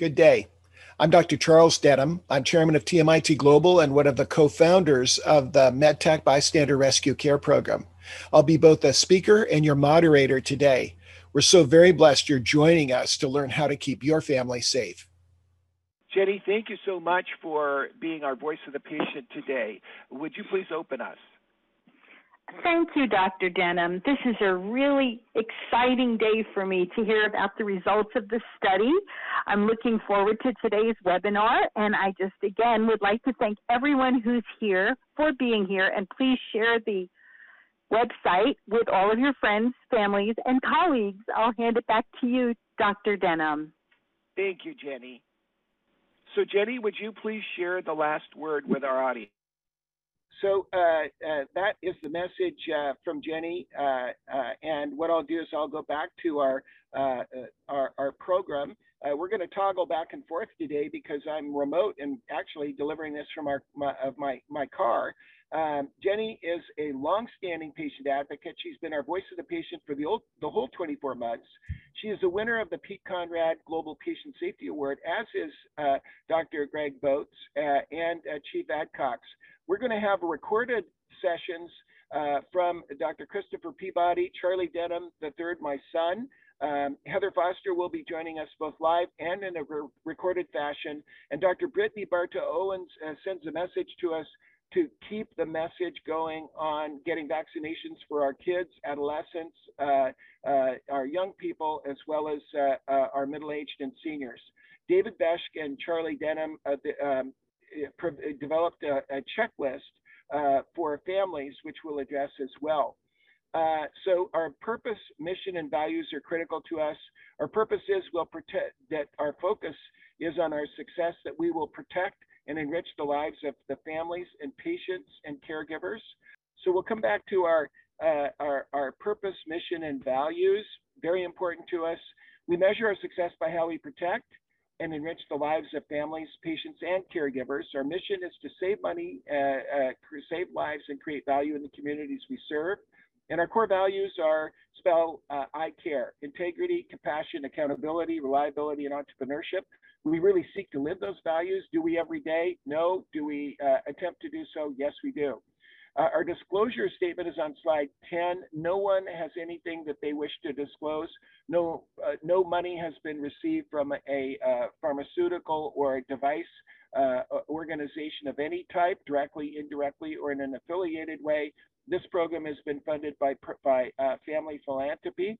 Good day. I'm Dr. Charles Denham. I'm chairman of TMIT Global and one of the co founders of the MedTac Bystander Rescue Care Program. I'll be both a speaker and your moderator today. We're so very blessed you're joining us to learn how to keep your family safe. Jenny, thank you so much for being our voice of the patient today. Would you please open us? Thank you, Dr. Denham. This is a really exciting day for me to hear about the results of the study. I'm looking forward to today's webinar, and I just again would like to thank everyone who's here for being here, and please share the website with all of your friends, families, and colleagues. I'll hand it back to you, Dr. Denham. Thank you, Jenny. So, Jenny, would you please share the last word with our audience? So uh, uh, that is the message uh, from Jenny. And what I'll do is I'll go back to our our, our, program. we're going to toggle back and forth today because I'm remote and actually delivering this from our my, of my my car. Um, Jenny is a long-standing patient advocate. She's been our voice of the patient for the, old, the whole 24 months. She is the winner of the Pete Conrad Global Patient Safety Award, as is uh, Dr. Greg Botz uh, and uh, Chief Adcox. We're going to have recorded sessions uh, from Dr. Christopher Peabody, Charlie Denham III, my son, um, Heather Foster will be joining us both live and in a re recorded fashion. And Dr. Brittany Barta Owens uh, sends a message to us to keep the message going on getting vaccinations for our kids, adolescents, uh, uh, our young people, as well as uh, uh our middle-aged and seniors. David Beshk and Charlie Denham uh, um, developed a, a checklist uh, for families, which we'll address as well. so our purpose, mission, and values are critical to us. Our purpose is we'll protect that our focus is on our success, that we will protect and enrich the lives of the families and patients and caregivers. So we'll come back to our, uh, our, our purpose, mission, and values, very important to us. We measure our success by how we protect and enrich the lives of families, patients, and caregivers. Our mission is to save money, uh, uh, save lives, and create value in the communities we serve. And our core values are spell uh, I care, integrity, compassion, accountability, reliability, and entrepreneurship. We really seek to live those values. Do we every day? No. Do we uh, attempt to do so? Yes, we do. Uh, our disclosure statement is on slide 10. No one has anything that they wish to disclose. No, uh, no money has been received from a, uh, pharmaceutical or a device uh, organization of any type, directly, indirectly, or in an affiliated way. This program has been funded by, by uh, Family Philanthropy.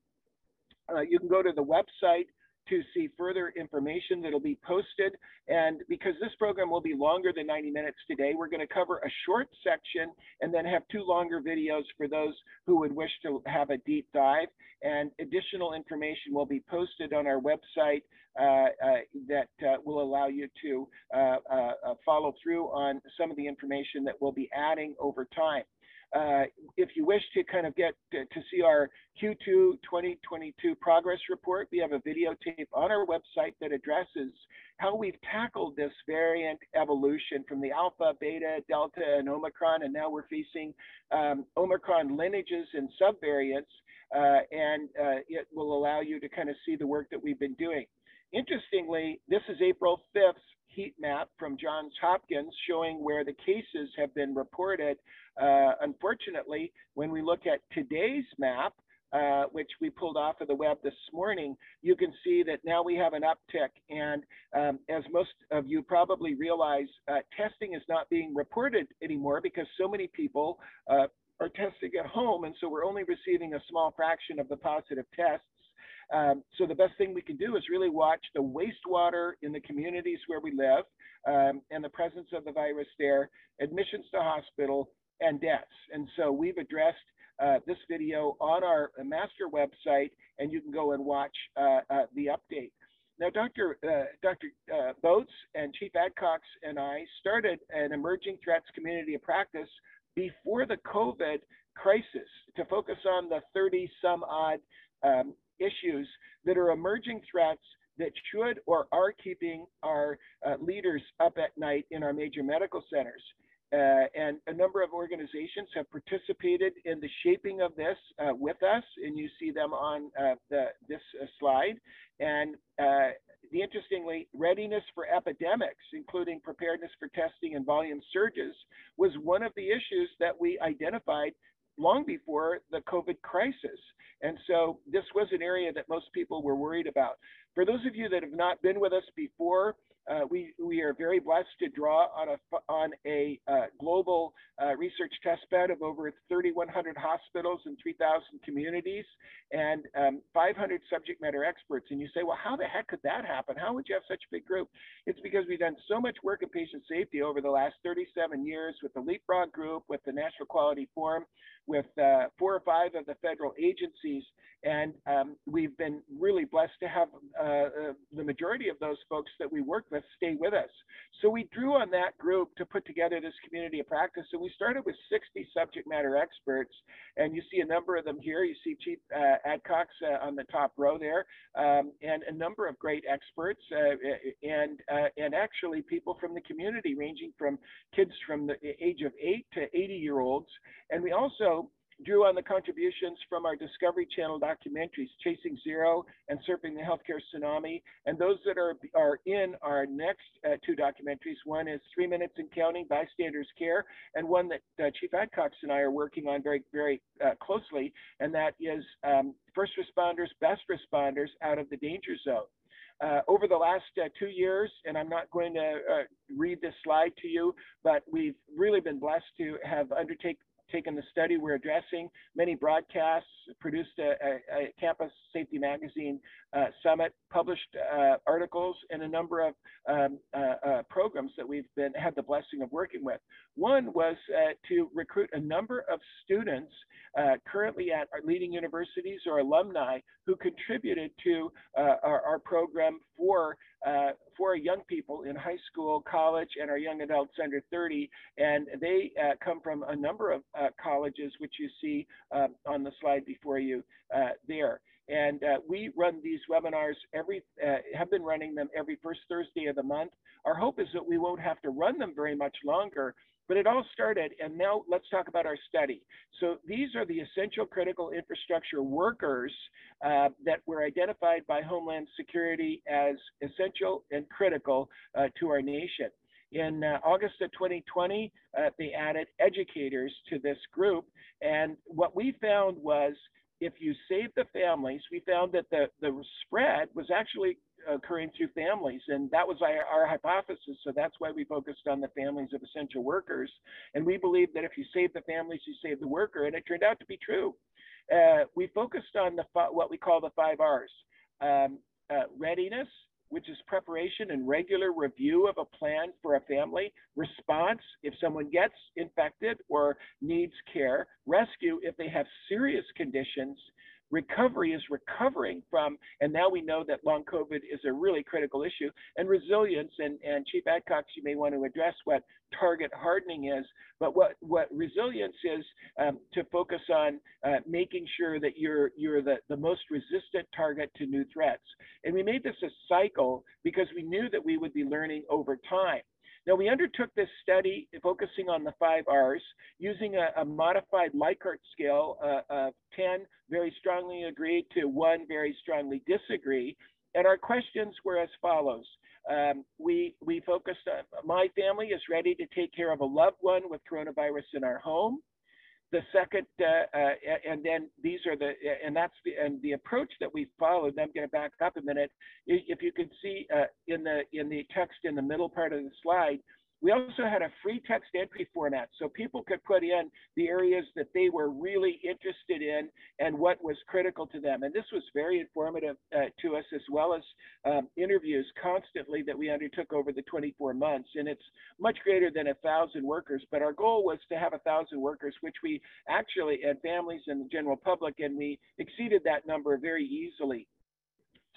you can go to the website to see further information that'll be posted. And because this program will be longer than 90 minutes today, we're going to cover a short section and then have two longer videos for those who would wish to have a deep dive. And additional information will be posted on our website uh, uh, that uh, will allow you to uh, uh, uh, follow through on some of the information that we'll be adding over time. Uh, if you wish to kind of get to, to, see our Q2 2022 progress report, we have a videotape on our website that addresses how we've tackled this variant evolution from the alpha, beta, delta, and omicron, and now we're facing um, omicron lineages and subvariants, uh, and uh, it will allow you to kind of see the work that we've been doing. Interestingly, this is April 5th heat map from Johns Hopkins showing where the cases have been reported. Uh, unfortunately, when we look at today's map, uh, which we pulled off of the web this morning, you can see that now we have an uptick. And um, as most of you probably realize, uh, testing is not being reported anymore because so many people uh, are testing at home. And so we're only receiving a small fraction of the positive tests. Um, so the best thing we can do is really watch the wastewater in the communities where we live um, and the presence of the virus there, admissions to hospital, and deaths. And so we've addressed uh, this video on our master website, and you can go and watch uh, uh, the update. Now, Dr. Uh, Dr. Uh, Botz and Chief Adcox and I started an emerging threats community of practice before the COVID crisis to focus on the 30 some odd um, issues that are emerging threats that should or are keeping our uh, leaders up at night in our major medical centers. Uh, and a number of organizations have participated in the shaping of this uh, with us, and you see them on uh, the, this uh, slide. And uh, the interestingly, readiness for epidemics, including preparedness for testing and volume surges, was one of the issues that we identified long before the COVID crisis. And so this was an area that most people were worried about. For those of you that have not been with us before, uh, we, we are very blessed to draw on a, on a uh, global uh, research test bed of over 3,100 hospitals and 3,000 communities and um, 500 subject matter experts. And you say, well, how the heck could that happen? How would you have such a big group? It's because we've done so much work in patient safety over the last 37 years with the Leapfrog Group, with the National Quality Forum, with uh, four or five of the federal agencies. And um, we've been really blessed to have uh, uh, the majority of those folks that we work with stay with us. So we drew on that group to put together this community of practice. So we started with 60 subject matter experts. And you see a number of them here. You see Chief uh, Adcox uh, on the top row there, um, and a number of great experts, uh, and, and actually people from the community, ranging from kids from the age of 8 to 80 year olds. And we also drew on the contributions from our Discovery Channel documentaries, Chasing Zero and Surfing the Healthcare Tsunami. And those that are, are in our next uh, two documentaries, one is Three Minutes and Counting, Bystanders Care, and one that uh, Chief Adcox and I are working on very, very uh, closely, and that is um, First Responders, Best Responders Out of the Danger Zone. Uh, over the last uh, two years, and I'm not going to uh, read this slide to you, but we've really been blessed to have undertaken taken the study we're addressing, many broadcasts, produced a, a, a campus safety magazine uh, summit, published uh, articles, and a number of um, uh, uh programs that we've been had the blessing of working with. One was uh, to recruit a number of students uh, currently at our leading universities or alumni who contributed to our, our, program for uh, for young people in high school, college, and our young adults under 30. And they uh, come from a number of uh, colleges, which you see um, on the slide before you uh, there. And uh, we run these webinars every, uh, have been running them every first Thursday of the month. Our hope is that we won't have to run them very much longer, but it all started, and now let's talk about our study. So these are the essential critical infrastructure workers uh, that were identified by Homeland Security as essential and critical uh, to our nation. In uh, August of 2020, uh, they added educators to this group, and what we found was if you save the families, we found that the, the spread was actually occurring through families. And that was our, our, hypothesis. So that's why we focused on the families of essential workers. And we believe that if you save the families, you save the worker. And it turned out to be true. Uh, we focused on the what we call the five R's um, uh, readiness, which is preparation and regular review of a plan for a family, response if someone gets infected or needs care, rescue if they have serious conditions, recovery is recovering from, and now we know that long COVID is a really critical issue, and resilience, and, and Chief Adcox, you may want to address what target hardening is, but what, what resilience is um, to focus on uh, making sure that you're, you're the, the most resistant target to new threats. And we made this a cycle because we knew that we would be learning over time. Now, we undertook this study focusing on the five R's using a, a modified Likert scale uh, of 10 very strongly agree to one very strongly disagree. And our questions were as follows. Um, we, we focused on my family is ready to take care of a loved one with coronavirus in our home the second, uh, uh, and then these are the, and that's the, and the approach that we followed. I'm going to back up a minute. If you can see uh, in the in the text in the middle part of the slide, we also had a free text entry format so people could put in the areas that they were really interested in and what was critical to them. And this was very informative uh, to us as well as um, interviews constantly that we undertook over the 24 months. And it's much greater than a thousand workers, but our goal was to have a thousand workers, which we actually, and families and the general public, and we exceeded that number very easily.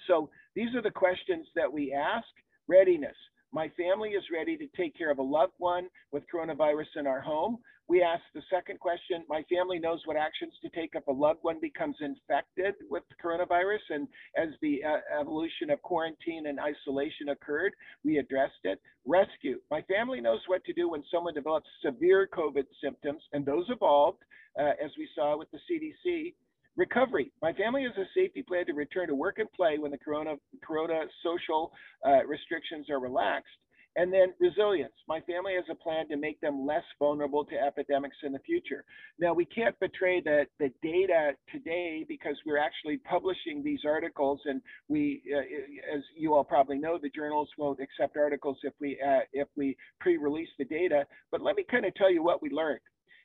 So these are the questions that we ask. Readiness. My family is ready to take care of a loved one with coronavirus in our home. We ask the second question My family knows what actions to take if a loved one becomes infected with coronavirus. And as the uh, evolution of quarantine and isolation occurred, we addressed it. Rescue My family knows what to do when someone develops severe COVID symptoms, and those evolved, uh, as we saw with the CDC. Recovery. My family has a safety plan to return to work and play when the corona, corona social uh, restrictions are relaxed. And then resilience. My family has a plan to make them less vulnerable to epidemics in the future. Now, we can't betray the, the data today because we're actually publishing these articles, and we, uh, as you all probably know, the journals won't accept articles if we uh, if we pre-release the data. But let me kind of tell you what we learned.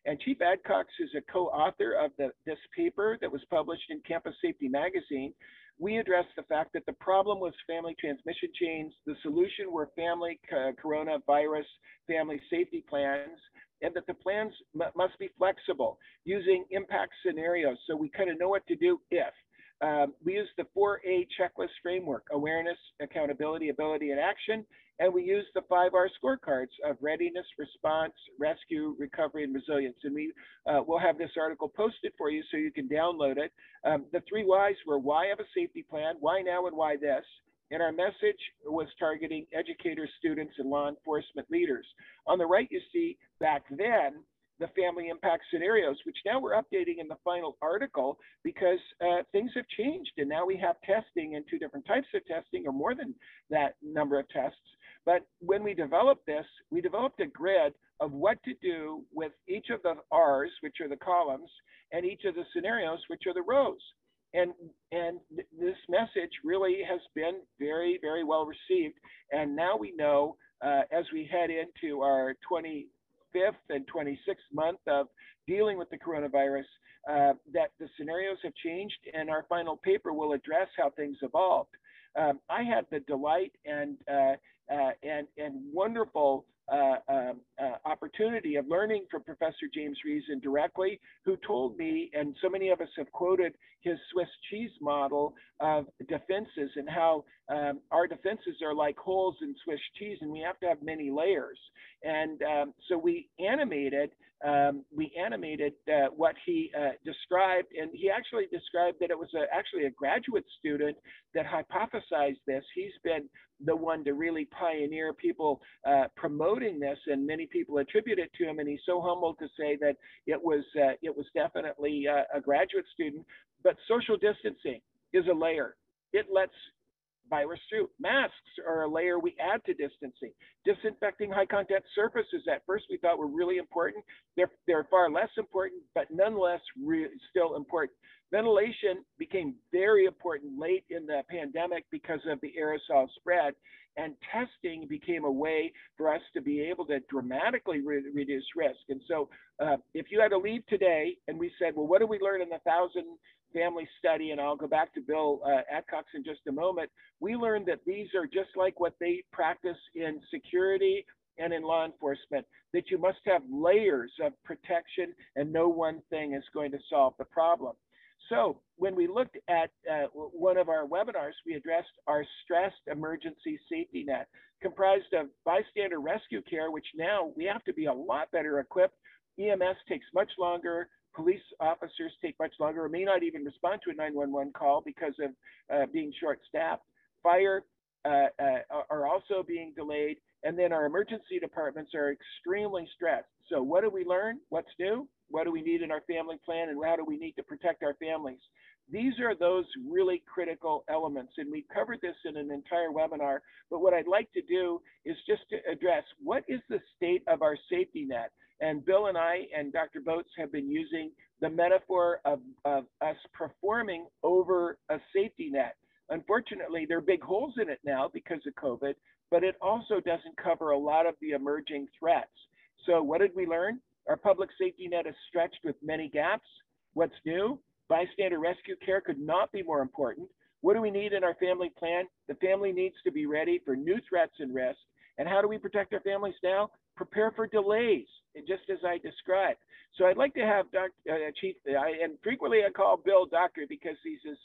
And Chief Adcox is a co-author of the, this paper that was published in Campus Safety Magazine we addressed the fact that the problem was family transmission chains. The solution were family uh, coronavirus family safety plans, and that the plans must be flexible using impact scenarios so we kind of know what to do if. Um, we use the 4A checklist framework awareness, accountability, ability, and action. And we use the 5R scorecards of readiness, response, rescue, recovery, and resilience. And we uh, will have this article posted for you so you can download it. Um, the three whys were why have a safety plan, why now, and why this. And our message was targeting educators, students, and law enforcement leaders. On the right, you see back then, the family impact scenarios, which now we're updating in the final article because uh, things have changed. And now we have testing and two different types of testing, or more than that number of tests. But when we developed this, we developed a grid of what to do with each of the R's, which are the columns, and each of the scenarios, which are the rows. And, and th this message really has been very, very well received. And now we know uh, as we head into our 20, 25th and 26th month of dealing with the coronavirus uh, that the scenarios have changed and our final paper will address how things evolved. Um, I had the delight and, uh, uh, and, and wonderful uh, um, uh, opportunity of learning from Professor James Reason directly, who told me, and so many of us have quoted his Swiss cheese model of defenses and how um, our defenses are like holes in Swiss cheese, and we have to have many layers. And um, so we animated um, we animated uh, what he uh, described, and he actually described that it was a, actually a graduate student that hypothesized this. He's been the one to really pioneer people uh, promoting this, and many people attribute it to him. And he's so humble to say that it was uh, it was definitely uh, a graduate student. But social distancing is a layer. It lets virus through. Masks are a layer we add to distancing. Disinfecting high contact surfaces at first we thought were really important. They're, they're far less important, but nonetheless still important. Ventilation became very important late in the pandemic because of the aerosol spread, and testing became a way for us to be able to dramatically re reduce risk. And so, uh, if you had to leave today and we said, well, what did we learn in the thousand family study, and I'll go back to Bill uh, Adcox in just a moment, we learned that these are just like what they practice in security and in law enforcement, that you must have layers of protection and no one thing is going to solve the problem. So when we looked at uh, one of our webinars, we addressed our stressed emergency safety net, comprised of bystander rescue care, which now we have to be a lot better equipped. EMS takes much longer police officers take much longer or may not even respond to a 911 call because of uh, being short staffed. Fire uh, uh, are also being delayed. And then our emergency departments are extremely stressed. So, what do we learn? What's new? What do we need in our family plan? And how do we need to protect our families? These are those really critical elements. And we covered this in an entire webinar. But what I'd like to do is just to address what is the state of our safety net? And Bill and I and Dr. Botz have been using the metaphor of, of us performing over a safety net. Unfortunately, there are big holes in it now because of COVID, but it also doesn't cover a lot of the emerging threats. So, what did we learn? Our public safety net is stretched with many gaps. What's new? Bystander rescue care could not be more important. What do we need in our family plan? The family needs to be ready for new threats and risks. And how do we protect our families now? Prepare for delays, just as I described. So I'd like to have Dr. Uh, Chief, I, and frequently I call Bill doctor because he's as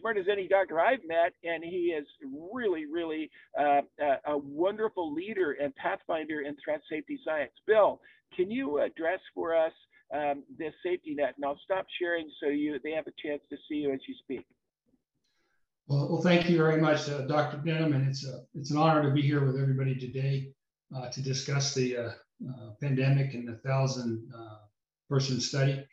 smart as any doctor I've met, and he is really, really uh, a, a wonderful leader and pathfinder in threat safety science. Bill, can you address for us um, this safety net? And I'll stop sharing so you they have a chance to see you as you speak. Well, well thank you very much, uh, Dr. Denham, and it's a, it's an honor to be here with everybody today uh, to discuss the uh, pandemic and the thousand uh, person study.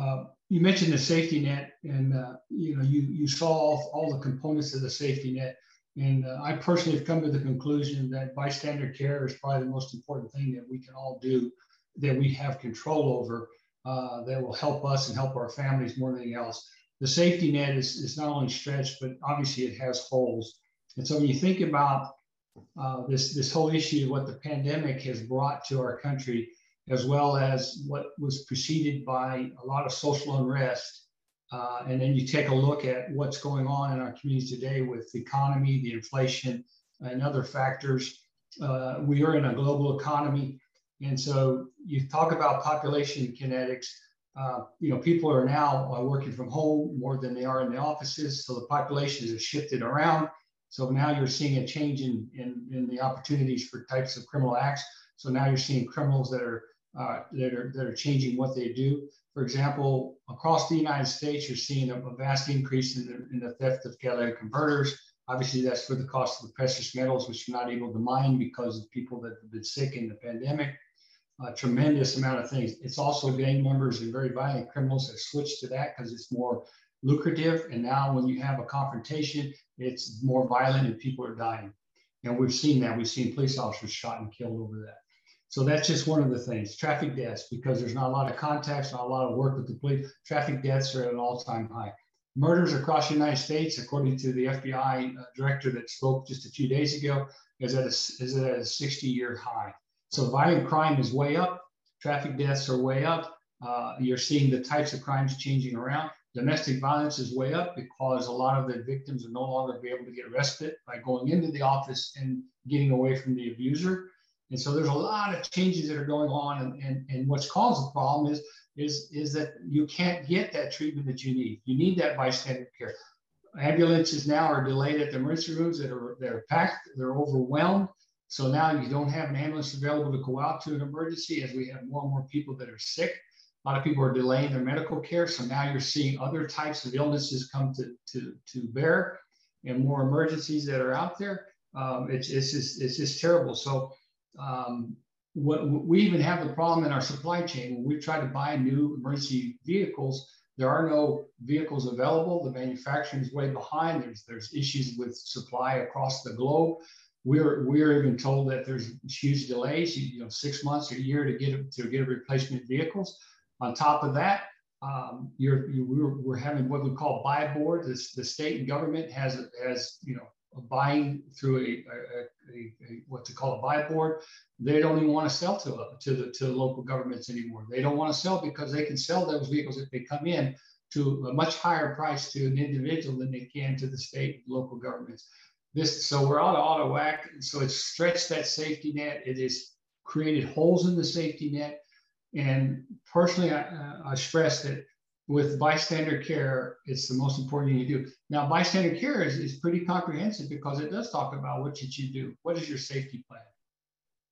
Uh, you mentioned the safety net, and uh, you know you you saw all, all, the components of the safety net, and I personally have come to the conclusion that bystander care is probably the most important thing that we can all do, that we have control over, that will help us and help our families more than anything else. The safety net is, is not only stretched, but obviously it has holes. And so when you think about uh, this this whole issue of what the pandemic has brought to our country, as well as what was preceded by a lot of social unrest. Uh, and then you take a look at what's going on in our communities today with the economy, the inflation, and other factors. Uh, we are in a global economy. And so you talk about population kinetics. Uh, you know, people are now uh, working from home more than they are in the offices. So the populations have shifted around. So now you're seeing a change in, in, in the opportunities for types of criminal acts. So now you're seeing criminals that are uh, that are that are changing what they do. For example, across the United States, you're seeing a, a vast increase in the, in the theft of catalytic converters. Obviously, that's for the cost of the precious metals, which you're not able to mine because of people that have been sick in the pandemic. A tremendous amount of things. It's also gang members and very violent criminals have switched to that because it's more lucrative. And now, when you have a confrontation, it's more violent and people are dying. And we've seen that. We've seen police officers shot and killed over that. So that's just one of the things. Traffic deaths, because there's not a lot of contacts, not a lot of work with the police. Traffic deaths are at an all-time high. Murders across the United States, according to the FBI uh, director that spoke just a few days ago, is at a, is at a 60-year high. So violent crime is way up. Traffic deaths are way up. Uh, you're seeing the types of crimes changing around. Domestic violence is way up because a lot of the victims are no longer be able to get respite by going into the office and getting away from the abuser. And so there's a lot of changes that are going on. And, and, and what's caused the problem is, is, is that you can't get that treatment that you need. You need that bystander care. Ambulances now are delayed at the emergency rooms that are, that are packed, they're overwhelmed. So now you don't have an ambulance available to go out to an emergency as we have more and more people that are sick. A lot of people are delaying their medical care. So now you're seeing other types of illnesses come to, to, to bear and more emergencies that are out there. Um, it's, it's, just, it's just terrible. So um, what, we even have the problem in our supply chain when we try to buy new emergency vehicles. There are no vehicles available. The manufacturing is way behind. There's there's issues with supply across the globe. We're we're even told that there's huge delays, you know, six months or a year to get to get replacement vehicles. On top of that, um, you're, you, we're, we're having what we call buy boards. The state and government has has you know buying through a, a, a, a what's it called a buy board. They don't even want to sell to to the to the local governments anymore. They don't want to sell because they can sell those vehicles if they come in to a much higher price to an individual than they can to the state and local governments. This so we're out of auto whack. So it's stretched that safety net. It has created holes in the safety net. And personally, I, uh, I stress that with bystander care, it's the most important thing you do. Now, bystander care is, is pretty comprehensive because it does talk about what should you do. What is your safety plan?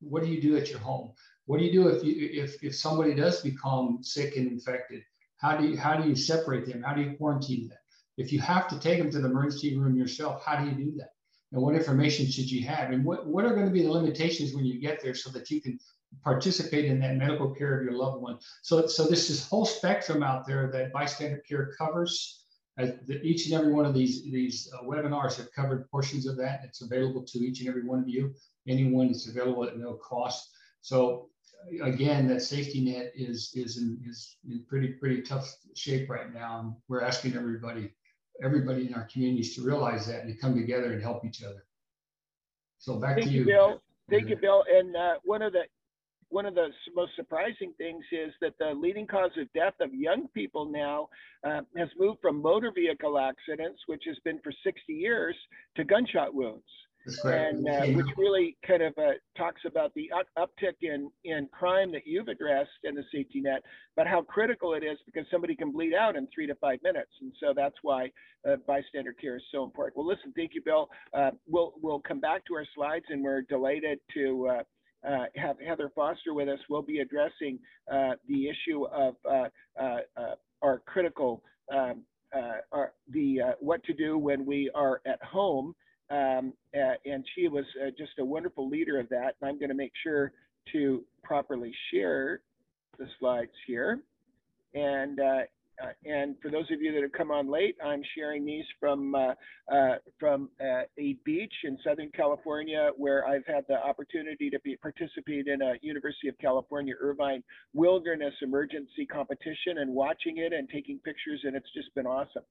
What do you do at your home? What do you do if you if, if somebody does become sick and infected? How do you how do you separate them? How do you quarantine them? If you have to take them to the emergency room yourself, how do you do that? And what information should you have? And what, what are going to be the limitations when you get there so that you can participate in that medical care of your loved one. So, so this is whole spectrum out there that bystander care covers. Uh, the, each and every one of these these uh, webinars have covered portions of that. It's available to each and every one of you. Anyone is available at no cost. So again, that safety net is is in is in pretty pretty tough shape right now. And we're asking everybody everybody in our communities to realize that and to come together and help each other. So back Thank to you, you Bill. Thank you, Bill. And uh, one of the one of the most surprising things is that the leading cause of death of young people now uh, has moved from motor vehicle accidents, which has been for 60 years, to gunshot wounds. And uh, which really kind of uh, talks about the uptick in, in crime that you've addressed in the safety net, but how critical it is because somebody can bleed out in three to five minutes. And so that's why uh, bystander care is so important. Well, listen, thank you, Bill. Uh, we'll, we'll come back to our slides and we're delighted to uh, have Heather Foster with us. We'll be addressing uh, the issue of uh, uh, uh our critical, um, our, the what to do when we are at home. Um, and she was just a wonderful leader of that. And I'm going to make sure to properly share the slides here. And and for those of you that have come on late, I'm sharing these from uh, uh, from uh, a beach in Southern California where I've had the opportunity to be participate in a University of California Irvine wilderness emergency competition and watching it and taking pictures, and it's just been awesome.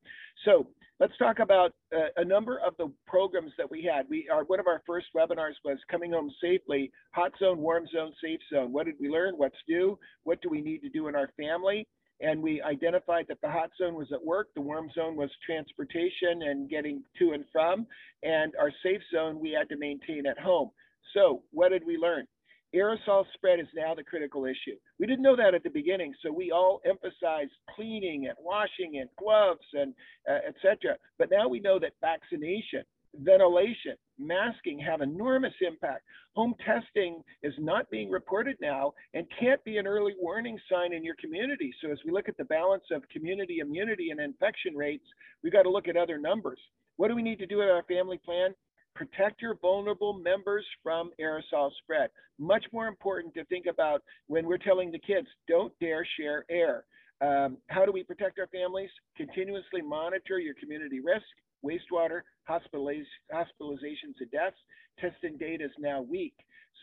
So let's talk about uh, a number of the programs that we had. We are one of our first webinars was coming home safely, hot zone, warm zone, safe zone. What did we learn? What's new? What do we need to do in our family? And we identified that the hot zone was at work, the warm zone was transportation and getting to and from, and our safe zone we had to maintain at home. So what did we learn? Aerosol spread is now the critical issue. We didn't know that at the beginning, so we all emphasized cleaning and washing and gloves and uh, etc. But now we know that vaccination ventilation, masking have enormous impact. Home testing is not being reported now and can't be an early warning sign in your community. So as we look at the balance of community immunity and infection rates, we've got to look at other numbers. What do we need to do with our family plan? Protect your vulnerable members from aerosol spread. Much more important to think about when we're telling the kids, don't dare share air. Um, how do we protect our families? Continuously monitor your community risk wastewater, hospitalizations and deaths. Testing data is now weak.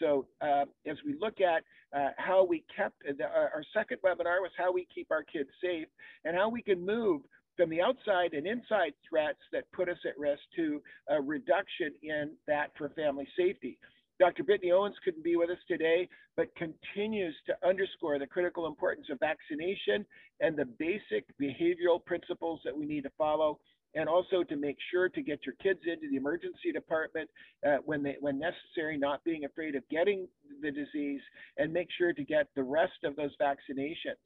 So uh, as we look at uh, how we kept, uh, the, our second webinar was how we keep our kids safe and how we can move from the outside and inside threats that put us at risk to a reduction in that for family safety. Dr. Brittany Owens couldn't be with us today, but continues to underscore the critical importance of vaccination and the basic behavioral principles that we need to follow and also to make sure to get your kids into the emergency department uh, when they when necessary, not being afraid of getting the disease, and make sure to get the rest of those vaccinations.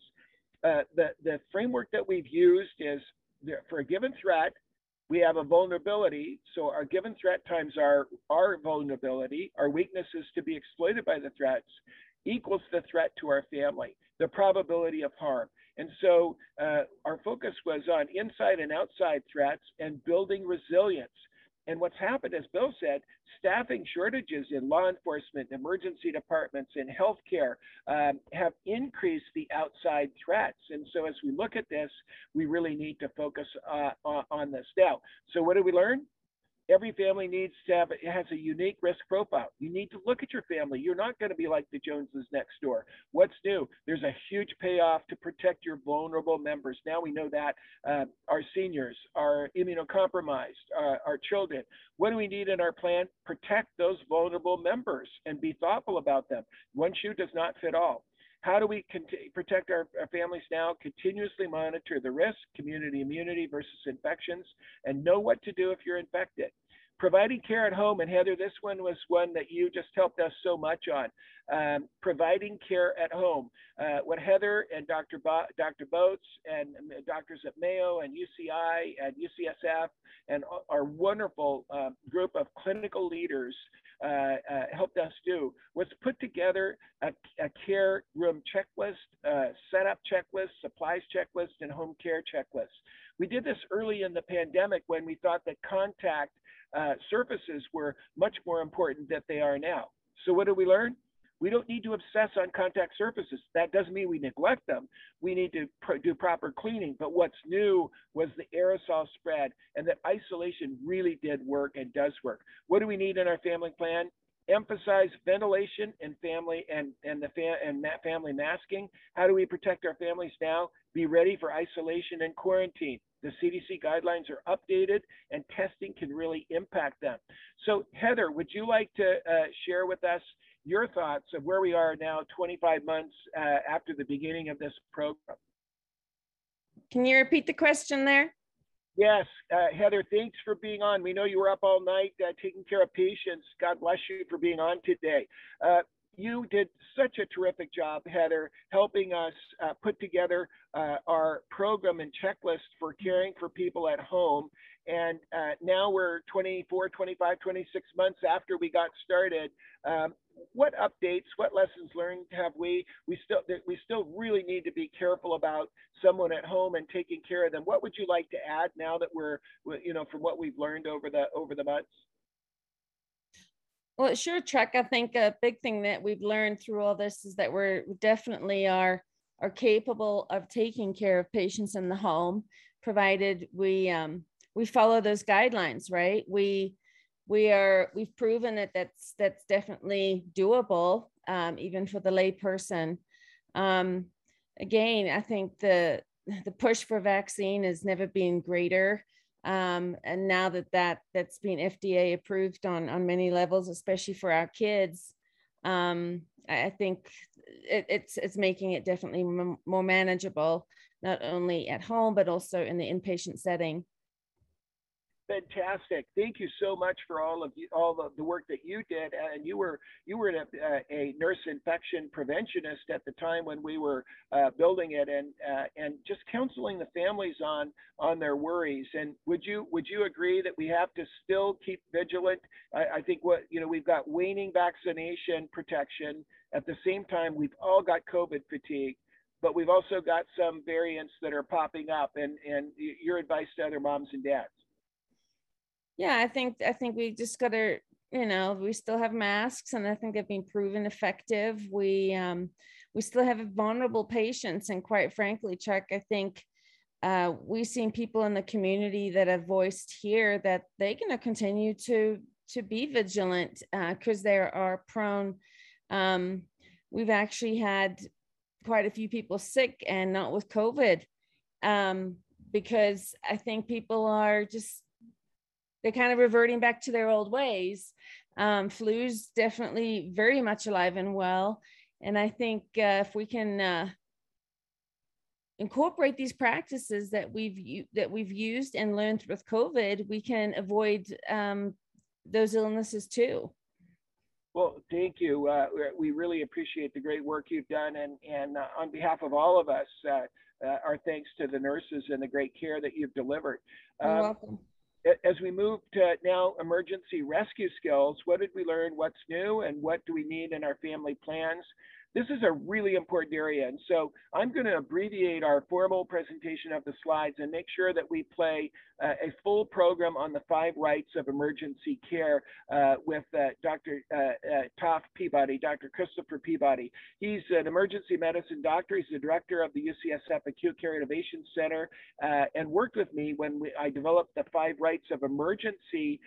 Uh, the the framework that we've used is for a given threat, we have a vulnerability. So our given threat times our our vulnerability, our weaknesses to be exploited by the threats, equals the threat to our family, the probability of harm. And so uh, our focus was on inside and outside threats and building resilience. And what's happened, as Bill said, staffing shortages in law enforcement, emergency departments, and healthcare um, have increased the outside threats. And so, as we look at this, we really need to focus uh, on this. Now, so what did we learn? Every family needs to have it has a unique risk profile. You need to look at your family. You're not going to be like the Joneses next door. What's new? There's a huge payoff to protect your vulnerable members. Now we know that uh, our seniors, our immunocompromised, uh, our children. What do we need in our plan? Protect those vulnerable members and be thoughtful about them. One shoe does not fit all. How do we protect our, our, families now? Continuously monitor the risk, community immunity versus infections, and know what to do if you're infected. Providing care at home, and Heather, this one was one that you just helped us so much on. Um, providing care at home. Uh, what Heather and Dr. Bo- Dr. Botz and doctors at Mayo and UCI and UCSF and our wonderful uh, group of clinical leaders uh, uh, helped us do was put together a, a care room checklist, uh, setup checklist, supplies checklist, and home care checklist. We did this early in the pandemic when we thought that contact uh, surfaces were much more important than they are now. So what did we learn? We don't need to obsess on contact surfaces. That doesn't mean we neglect them. We need to do proper cleaning. But what's new was the aerosol spread and that isolation really did work and does work. What do we need in our family plan? Emphasize ventilation and family and, and the fa and family masking. How do we protect our families now? Be ready for isolation and quarantine. The CDC guidelines are updated and testing can really impact them. So Heather, would you like to uh, share with us your thoughts of where we are now 25 months uh, after the beginning of this program? Can you repeat the question there? Yes, uh, Heather, thanks for being on. We know you were up all night uh, taking care of patients. God bless you for being on today. You did such a terrific job, Heather, helping us uh, put together uh, our program and checklist for caring for people at home. And uh, now we're 24, 25, 26 months after we got started. Um, what updates, what lessons learned have we? We still we still really need to be careful about someone at home and taking care of them. What would you like to add now that we're you know from what we've learned over the over the months? Well, sure, Chuck. I think a big thing that we've learned through all this is that we're definitely are are capable of taking care of patients in the home, provided we um, we follow those guidelines, right? We we are we've proven that that's that's definitely doable, um, even for the layperson. Um, again, I think the the push for vaccine has never been greater. Um, and now that that that's been FDA approved on on many levels, especially for our kids, um, I think it, it's it's making it definitely more manageable, not only at home but also in the inpatient setting. Fantastic. Thank you so much for all of you, all of the work that you did. And you were you were a, a nurse infection preventionist at the time when we were uh, building it, and uh, and just counseling the families on on their worries. And would you would you agree that we have to still keep vigilant? I, I think what you know we've got waning vaccination protection. At the same time, we've all got COVID fatigue but we've also got some variants that are popping up and and your advice to other moms and dads yeah, I think I think we just got to, you know, we still have masks, and I think they've been proven effective. We um, we still have vulnerable patients, and quite frankly, Chuck, I think uh, we've seen people in the community that have voiced here that they're going to continue to to be vigilant because uh, they are prone. Um, we've actually had quite a few people sick and not with COVID um, because I think people are just they're kind of reverting back to their old ways. Um, flu's definitely very much alive and well. And I think uh, if we can uh, incorporate these practices that we've that we've used and learned with COVID, we can avoid um, those illnesses too. Well, thank you. Uh, we really appreciate the great work you've done, and and uh, on behalf of all of us, uh, uh, our thanks to the nurses and the great care that you've delivered. You're um, welcome as we move to now emergency rescue skills, what did we learn? What's new and what do we need in our family plans? This is a really important area. And so I'm going to abbreviate our formal presentation of the slides and make sure that we play uh, a full program on the five rights of emergency care uh, with uh, Dr. Uh, uh, Toff Peabody, Dr. Christopher Peabody. He's an emergency medicine doctor. He's the director of the UCSF Acute Care Innovation Center uh, and worked with me when we, I developed the five rights of emergency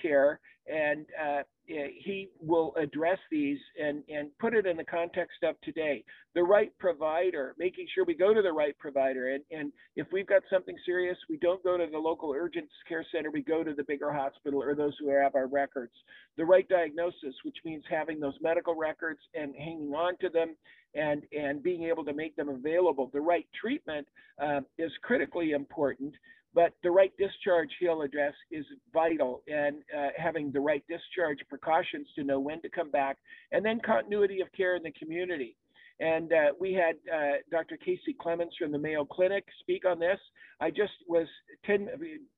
care and uh, he will address these and, and put it in the context of today. The right provider, making sure we go to the right provider. And, and if we've got something serious, we don't go to the local urgent care center, we go to the bigger hospital or those who have our records. The right diagnosis, which means having those medical records and hanging on to them and, and being able to make them available. The right treatment uh, is critically important. But the right discharge he'll address is vital, and uh, having the right discharge precautions to know when to come back, and then continuity of care in the community. And uh, we had uh, Dr. Casey Clements from the Mayo Clinic speak on this. I just was 10,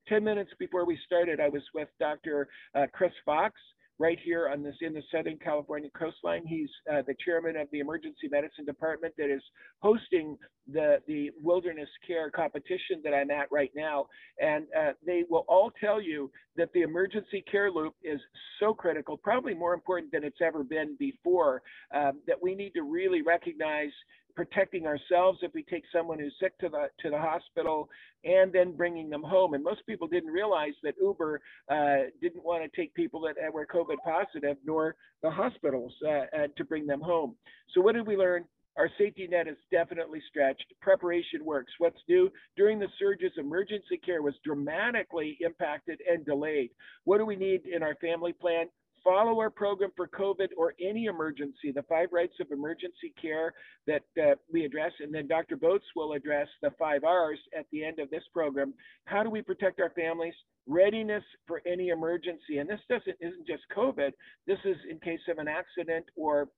10 minutes before we started, I was with Dr. Uh, Chris Fox, right here on this in the Southern California coastline. He's uh, the chairman of the emergency medicine department that is hosting the the wilderness care competition that I'm at right now, and uh, they will all tell you that the emergency care loop is so critical, probably more important than it's ever been before. Um, that we need to really recognize protecting ourselves if we take someone who's sick to the to the hospital and then bringing them home. And most people didn't realize that Uber uh, didn't want to take people that were COVID positive, nor the hospitals uh, uh, to bring them home. So what did we learn? Our safety net is definitely stretched. Preparation works. What's new? During the surges, emergency care was dramatically impacted and delayed. What do we need in our family plan? Follow our program for COVID or any emergency, the five rights of emergency care that uh, we address, and then Dr. Botz will address the five R's at the end of this program. How do we protect our families? Readiness for any emergency, and this doesn't isn't just COVID. This is in case of an accident or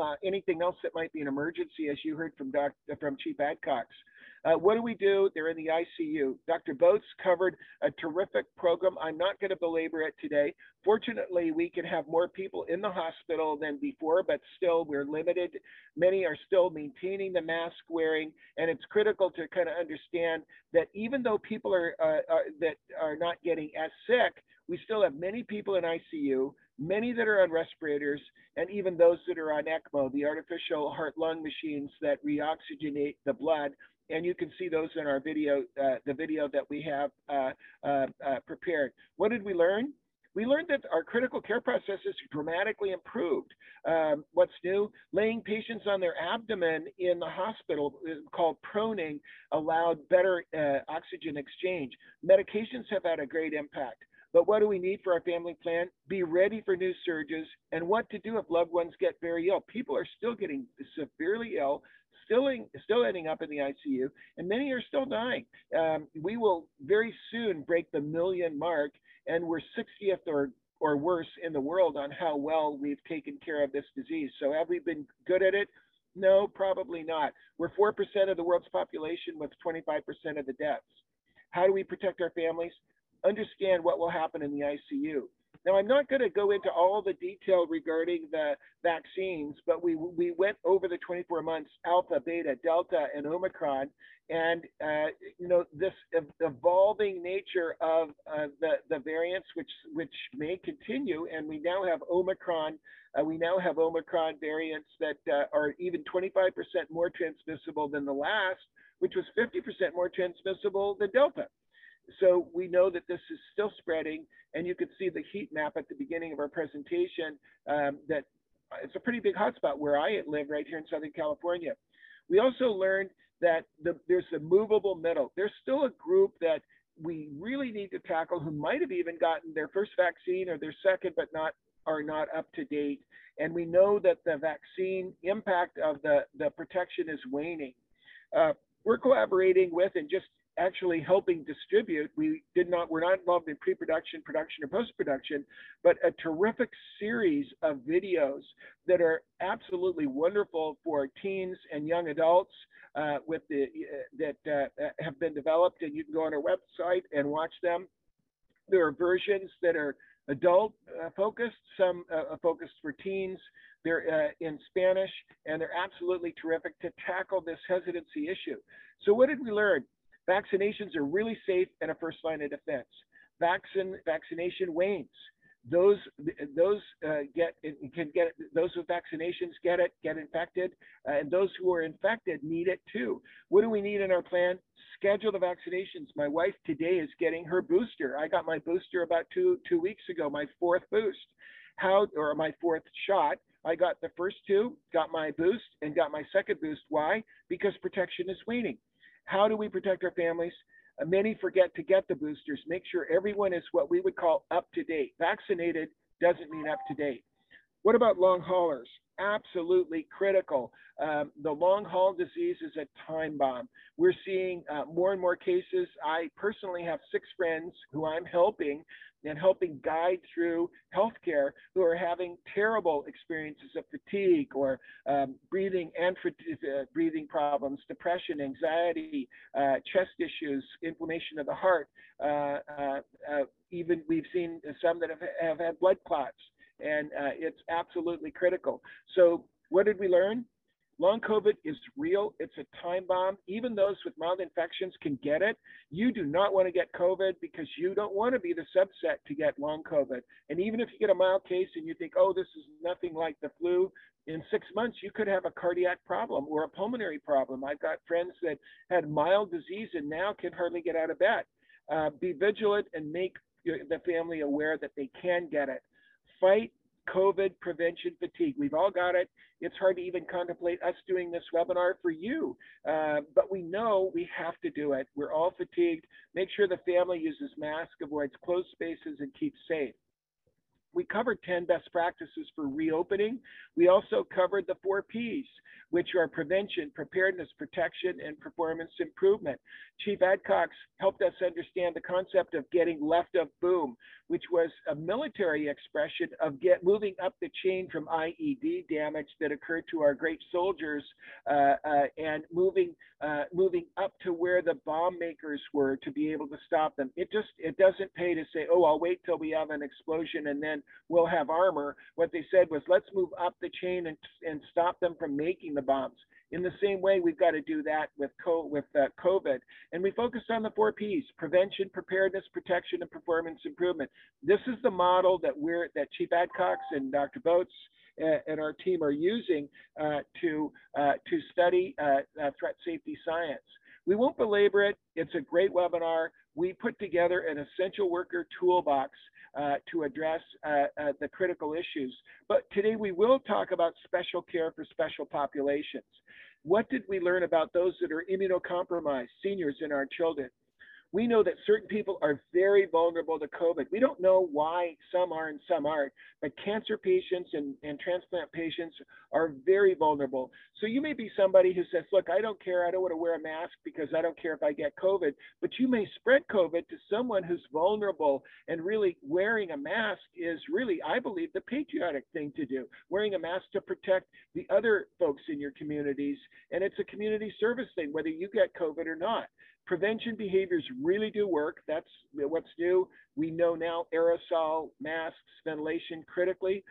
uh, anything else that might be an emergency, as you heard from Dr. from Chief Adcox. Uh, what do we do? They're in the ICU. Dr. Botz covered a terrific program. I'm not going to belabor it today. Fortunately, we can have more people in the hospital than before, but still we're limited. Many are still maintaining the mask wearing, and it's critical to kind of understand that even though people are, uh, are that are not getting as sick, we still have many people in ICU many that are on respirators, and even those that are on ECMO, the artificial heart-lung machines that reoxygenate the blood. And you can see those in our video, uh, the video that we have uh, uh, uh prepared. What did we learn? We learned that our critical care processes dramatically improved. Um, what's new? Laying patients on their abdomen in the hospital, uh, called proning, allowed better oxygen exchange. Medications have had a great impact. But what do we need for our family plan? Be ready for new surges and what to do if loved ones get very ill. People are still getting severely ill, still, in, still ending up in the ICU, and many are still dying. Um, we will very soon break the million mark, and we're 60th or or worse in the world on how well we've taken care of this disease. So have we been good at it? No, probably not. We're 4% of the world's population with 25% of the deaths. How do we protect our families? understand what will happen in the ICU. Now, I'm not going to go into all the detail regarding the vaccines, but we, we went over the 24 months, alpha, beta, delta, and omicron, and uh, you know this evolving nature of uh, the the variants, which which may continue, and we now have omicron. Uh, we now have omicron variants that uh, are even 25% more transmissible than the last, which was 50% more transmissible than delta so we know that this is still spreading, and you can see the heat map at the beginning of our presentation um, that it's a pretty big hotspot where I live right here in Southern California. We also learned that the, there's a movable middle. There's still a group that we really need to tackle who might have even gotten their first vaccine or their second, but not are not up to date. And we know that the vaccine impact of the, the protection is waning. Uh, we're collaborating with and just actually helping distribute. We did not, we're not involved in pre-production, production, or post-production, but a terrific series of videos that are absolutely wonderful for teens and young adults uh, with the uh, that uh, have been developed, and you can go on our website and watch them. There are versions that are adult uh, focused, some uh, focused for teens. They're uh, in Spanish, and they're absolutely terrific to tackle this hesitancy issue. So, what did we learn? Vaccinations are really safe and a first line of defense. Vaccine, vaccination wanes. Those, those uh, get can get those with vaccinations get it, get infected, uh, and those who are infected need it too. What do we need in our plan? Schedule the vaccinations. My wife today is getting her booster. I got my booster about two two weeks ago, my fourth boost. How or my fourth shot. I got the first two, got my boost, and got my second boost. Why? Because protection is waning. How do we protect our families? Uh, many forget to get the boosters. Make sure everyone is what we would call up to date. Vaccinated doesn't mean up to date. What about long haulers? Absolutely critical. Um, the long haul disease is a time bomb. We're seeing uh, more and more cases. I personally have six friends who I'm helping and helping guide through healthcare who are having terrible experiences of fatigue or um, breathing and uh, breathing problems, depression, anxiety, uh, chest issues, inflammation of the heart. Uh, uh, uh even we've seen some that have, have had blood clots, and uh, it's absolutely critical. So, what did we learn? Long COVID is real. It's a time bomb. Even those with mild infections can get it. You do not want to get COVID because you don't want to be the subset to get long COVID. And even if you get a mild case and you think, oh, this is nothing like the flu, in six months you could have a cardiac problem or a pulmonary problem. I've got friends that had mild disease and now can hardly get out of bed. Uh, be vigilant and make the family aware that they can get it. Fight COVID prevention fatigue. We've all got it. It's hard to even contemplate us doing this webinar for you, uh, but we know we have to do it. We're all fatigued. Make sure the family uses masks, avoids closed spaces, and keeps safe. We covered 10 best practices for reopening. We also covered the four P's, which are prevention, preparedness, protection, and performance improvement. Chief Adcox helped us understand the concept of getting left of boom, which was a military expression of get moving up the chain from IED damage that occurred to our great soldiers uh, uh, and moving uh, moving up to where the bomb makers were to be able to stop them. It just it doesn't pay to say, oh, I'll wait till we have an explosion and then we'll have armor. What they said was, let's move up the chain and and stop them from making the bombs. In the same way, we've got to do that with, co- with uh, COVID. And we focused on the four P's, prevention, preparedness, protection, and performance improvement. This is the model that we're, that Chief Adcox and Dr. Botz uh, and our team are using uh, to, uh, to study uh, uh, threat safety science. We won't belabor it. It's a great webinar. We put together an essential worker toolbox uh, to address uh, uh, the critical issues. But today we will talk about special care for special populations. What did we learn about those that are immunocompromised, seniors and our children? We know that certain people are very vulnerable to COVID. We don't know why some are and some aren't, but cancer patients and, and transplant patients are very vulnerable. So you may be somebody who says, look, I don't care. I don't want to wear a mask because I don't care if I get COVID, but you may spread COVID to someone who's vulnerable and really wearing a mask is really, I believe, the patriotic thing to do. Wearing a mask to protect the other folks in your communities. And it's a community service thing, whether you get COVID or not prevention behaviors really do work. That's what's new. We know now aerosol, masks, ventilation critically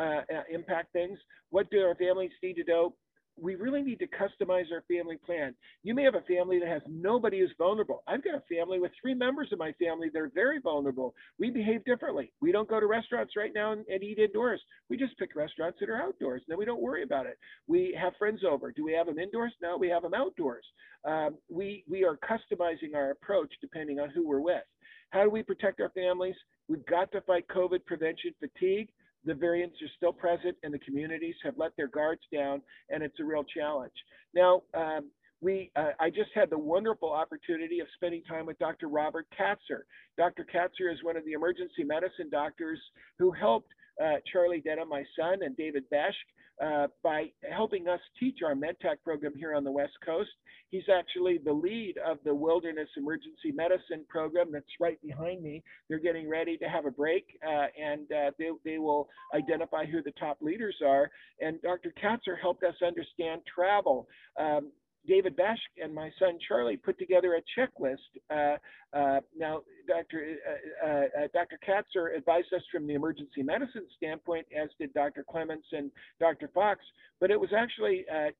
uh, uh, impact things. What do our families need to do? We really need to customize our family plan. You may have a family that has nobody who's vulnerable. I've got a family with three members of my family They're very vulnerable. We behave differently. We don't go to restaurants right now and, and eat indoors. We just pick restaurants that are outdoors, and then we don't worry about it. We have friends over. Do we have them indoors? No, we have them outdoors. Um, we we are customizing our approach depending on who we're with. How do we protect our families? We've got to fight COVID prevention fatigue the variants are still present and the communities have let their guards down and it's a real challenge. Now, um, we, uh, I just had the wonderful opportunity of spending time with Dr. Robert Katzer. Dr. Katzer is one of the emergency medicine doctors who helped uh, Charlie Denham, my son, and David Besch uh, by helping us teach our MedTac program here on the West Coast. He's actually the lead of the Wilderness Emergency Medicine program that's right behind me. They're getting ready to have a break uh, and uh, they, they will identify who the top leaders are. And Dr. Katzer helped us understand travel. Um, David Besch and my son Charlie put together a checklist. Uh, uh, now, Dr. Uh, uh, uh Dr. Katzer advised us from the emergency medicine standpoint, as did Dr. Clements and Dr. Fox, but it was actually uh,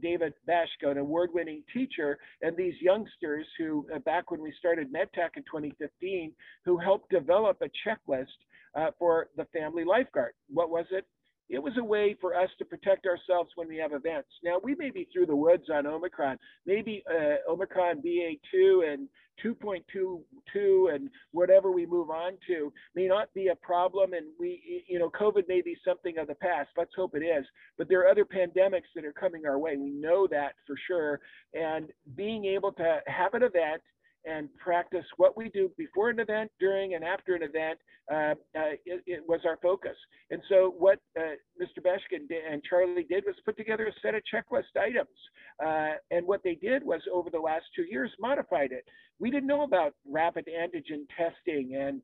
David Besch, an award-winning teacher, and these youngsters who, back when we started MedTac in 2015, who helped develop a checklist for the family lifeguard. What was it? It was a way for us to protect ourselves when we have events. Now, we may be through the woods on Omicron. Maybe uh, Omicron BA2 and 2.22 and whatever we move on to may not be a problem. And we, you know, COVID may be something of the past. Let's hope it is. But there are other pandemics that are coming our way. We know that for sure. And being able to have an event and practice what we do before an event, during, and after an event uh, uh, it, it, was our focus. And so what uh, Mr. Beshkin and Charlie did was put together a set of checklist items. Uh, and what they did was over the last two years modified it. We didn't know about rapid antigen testing and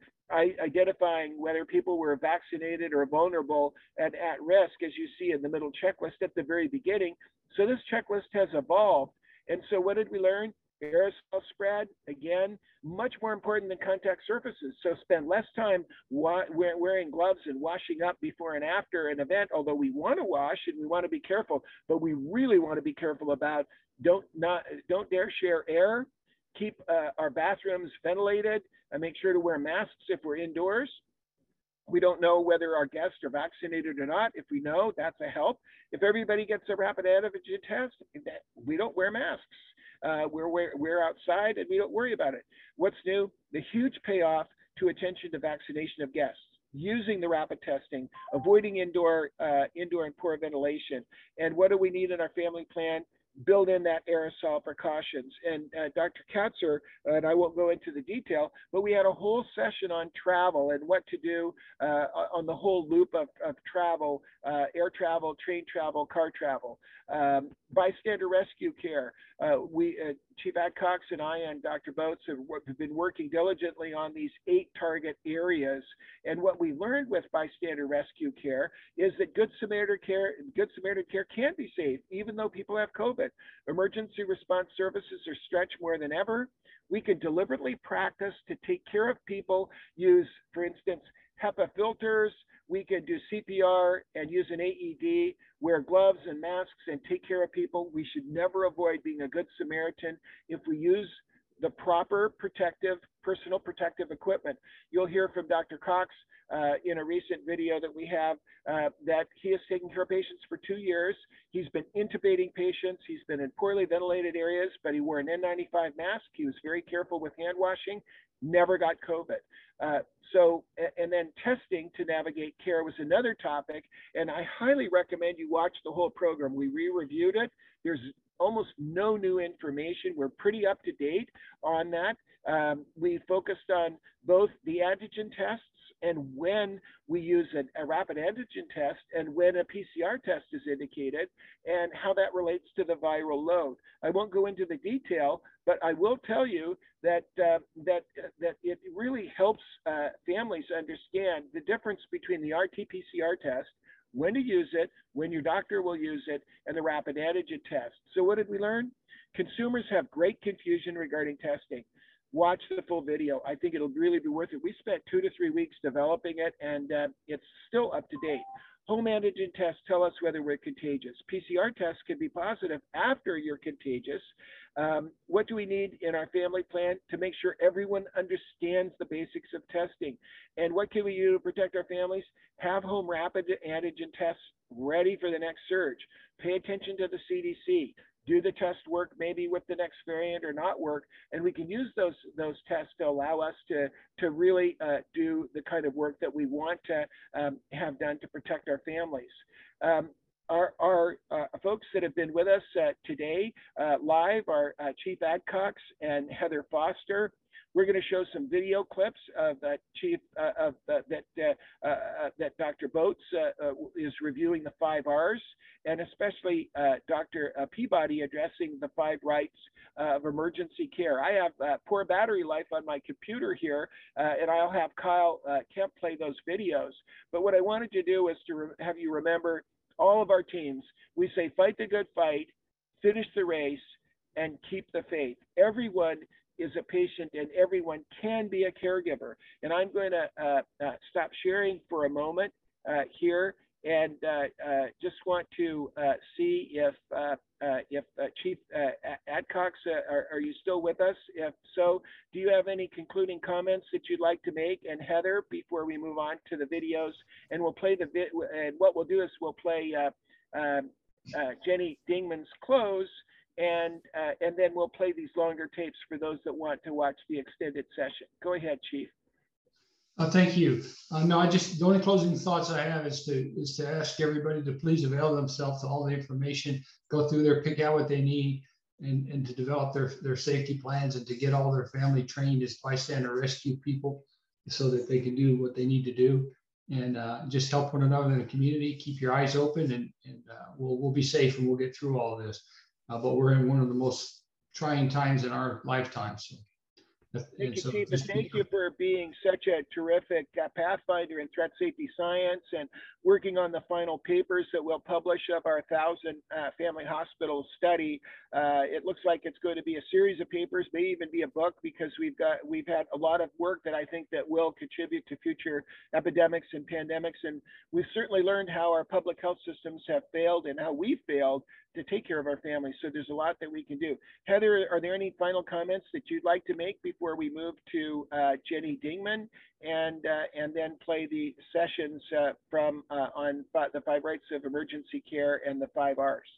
identifying whether people were vaccinated or vulnerable and at risk, as you see in the middle checklist at the very beginning. So this checklist has evolved. And so what did we learn? Aerosol spread, again, much more important than contact surfaces. So spend less time wa- wearing gloves and washing up before and after an event, although we want to wash and we want to be careful, but we really want to be careful about don't not don't dare share air, keep uh, our bathrooms ventilated, and make sure to wear masks if we're indoors. We don't know whether our guests are vaccinated or not. If we know, that's a help. If everybody gets a rapid antigen test, we don't wear masks. Uh, we're, we're, we're outside and we don't worry about it. What's new? The huge payoff to attention to vaccination of guests using the rapid testing, avoiding indoor, uh, indoor and poor ventilation. And what do we need in our family plan? Build in that aerosol precautions. And uh, Dr. Katzer, and I won't go into the detail, but we had a whole session on travel and what to do uh, on the whole loop of, of travel, uh, air travel, train travel, car travel. Um, bystander rescue care. Uh, we, uh, Chief Adcox and I and Dr. Botz have, been working diligently on these eight target areas. And what we learned with bystander rescue care is that Good Samaritan care, Good Samaritan care can be safe, even though people have COVID. Emergency response services are stretched more than ever. We can deliberately practice to take care of people, use, for instance, HEPA filters. We could do CPR and use an AED, wear gloves and masks and take care of people. We should never avoid being a good Samaritan if we use the proper protective, personal protective equipment. You'll hear from Dr. Cox uh, in a recent video that we have uh, that he has taken care of patients for two years. He's been intubating patients. He's been in poorly ventilated areas, but he wore an N95 mask. He was very careful with hand washing, never got COVID. Uh, so, and then testing to navigate care was another topic. And I highly recommend you watch the whole program. We re-reviewed it. There's almost no new information. We're pretty up to date on that. Um, we focused on both the antigen tests and when we use an, a rapid antigen test and when a PCR test is indicated and how that relates to the viral load. I won't go into the detail, but I will tell you that uh, that that it really helps uh, families understand the difference between the RT-PCR test, when to use it, when your doctor will use it, and the rapid antigen test. So what did we learn? Consumers have great confusion regarding testing watch the full video. I think it'll really be worth it. We spent two to three weeks developing it, and uh, it's still up to date. Home antigen tests tell us whether we're contagious. PCR tests can be positive after you're contagious. Um, what do we need in our family plan to make sure everyone understands the basics of testing? And what can we do to protect our families? Have home rapid antigen tests ready for the next surge. Pay attention to the CDC do the test work maybe with the next variant or not work and we can use those those tests to allow us to to really uh, do the kind of work that we want to um, have done to protect our families. Um, our, our uh, folks that have been with us uh, today uh, live are uh, Chief Adcox and Heather Foster. We're going to show some video clips of uh, Chief uh, of uh, that uh, that Dr. Botz is reviewing the five R's, and especially Dr. Peabody addressing the five rights of emergency care. I have poor battery life on my computer here, and I'll have Kyle Kemp play those videos. But what I wanted to do is to have you remember all of our teams. We say fight the good fight, finish the race, and keep the faith. Everyone is a patient and everyone can be a caregiver. And I'm going to uh, uh, stop sharing for a moment uh, here and uh, uh, just want to uh, see if if Chief Adcox, are, are, you still with us? If so, do you have any concluding comments that you'd like to make? And Heather, before we move on to the videos, and we'll play the. And what we'll do is we'll play um, Jenny Dingman's close and uh, and then we'll play these longer tapes for those that want to watch the extended session. Go ahead, Chief. Uh, thank you. Uh, no, I just the only closing thoughts I have is to is to ask everybody to please avail themselves to all the information, go through there, pick out what they need, and and to develop their their safety plans and to get all their family trained as bystander rescue people, so that they can do what they need to do and uh, just help one another in the community. Keep your eyes open, and and uh, we'll we'll be safe and we'll get through all of this uh, but we're in one of the most trying times in our lifetime. So Thank you, Chief, and thank you for being such a terrific uh, pathfinder in threat safety science and working on the final papers that we'll publish of our thousand uh, family hospital study. Uh, it looks like it's going to be a series of papers, may even be a book, because we've got we've had a lot of work that I think that will contribute to future epidemics and pandemics, and we've certainly learned how our public health systems have failed and how we failed to take care of our families. So there's a lot that we can do. Heather, are there any final comments that you'd like to make before we move to uh, Jenny Dingman and uh, and then play the sessions uh, from uh, on the five rights of emergency care and the five R's?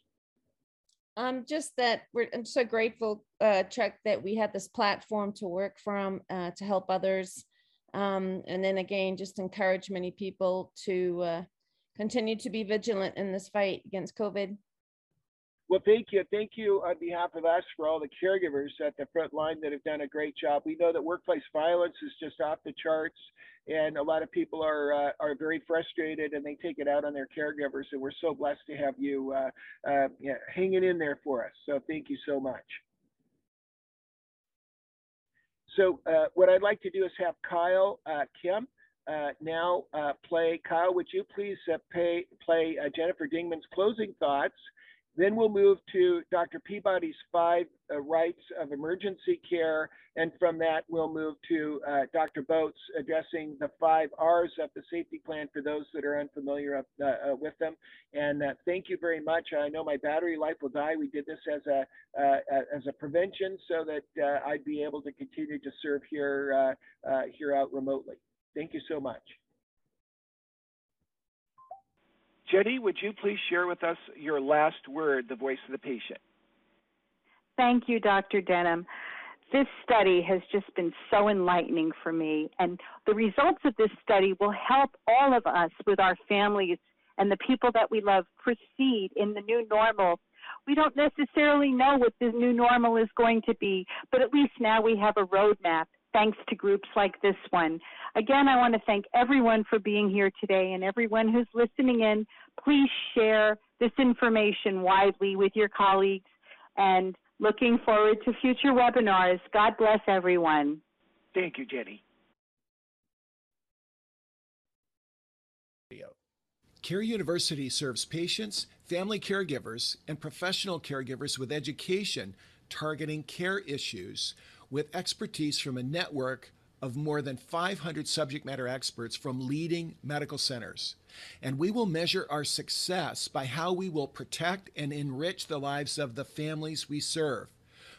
Um, just that we're I'm so grateful, uh, Chuck, that we had this platform to work from uh, to help others. Um, and then again, just encourage many people to continue to be vigilant in this fight against COVID. Well, thank you. Thank you on behalf of us for all the caregivers at the front line that have done a great job. We know that workplace violence is just off the charts, and a lot of people are uh, are very frustrated and they take it out on their caregivers. And we're so blessed to have you uh, uh, yeah, hanging in there for us. So thank you so much. So uh, what I'd like to do is have Kyle uh, Kemp uh, now play. Kyle, would you please pay, play Jennifer Dingman's closing thoughts? Then we'll move to Dr. Peabody's five uh, rights of emergency care. And from that, we'll move to uh, Dr. Botz addressing the five R's of the safety plan for those that are unfamiliar uh, uh with them. And uh, thank you very much. I know my battery life will die. We did this as a uh, as a prevention so that I'd be able to continue to serve here here out remotely. Thank you so much. Jenny, would you please share with us your last word, the voice of the patient? Thank you, Dr. Denham. This study has just been so enlightening for me, and the results of this study will help all of us with our families and the people that we love proceed in the new normal. We don't necessarily know what the new normal is going to be, but at least now we have a roadmap thanks to groups like this one. Again, I want to thank everyone for being here today and everyone who's listening in. Please share this information widely with your colleagues and looking forward to future webinars. God bless everyone. Thank you, Jenny. Care University serves patients, family caregivers, and professional caregivers with education targeting care issues with expertise from a network of more than 500 subject matter experts from leading medical centers. And we will measure our success by how we will protect and enrich the lives of the families we serve,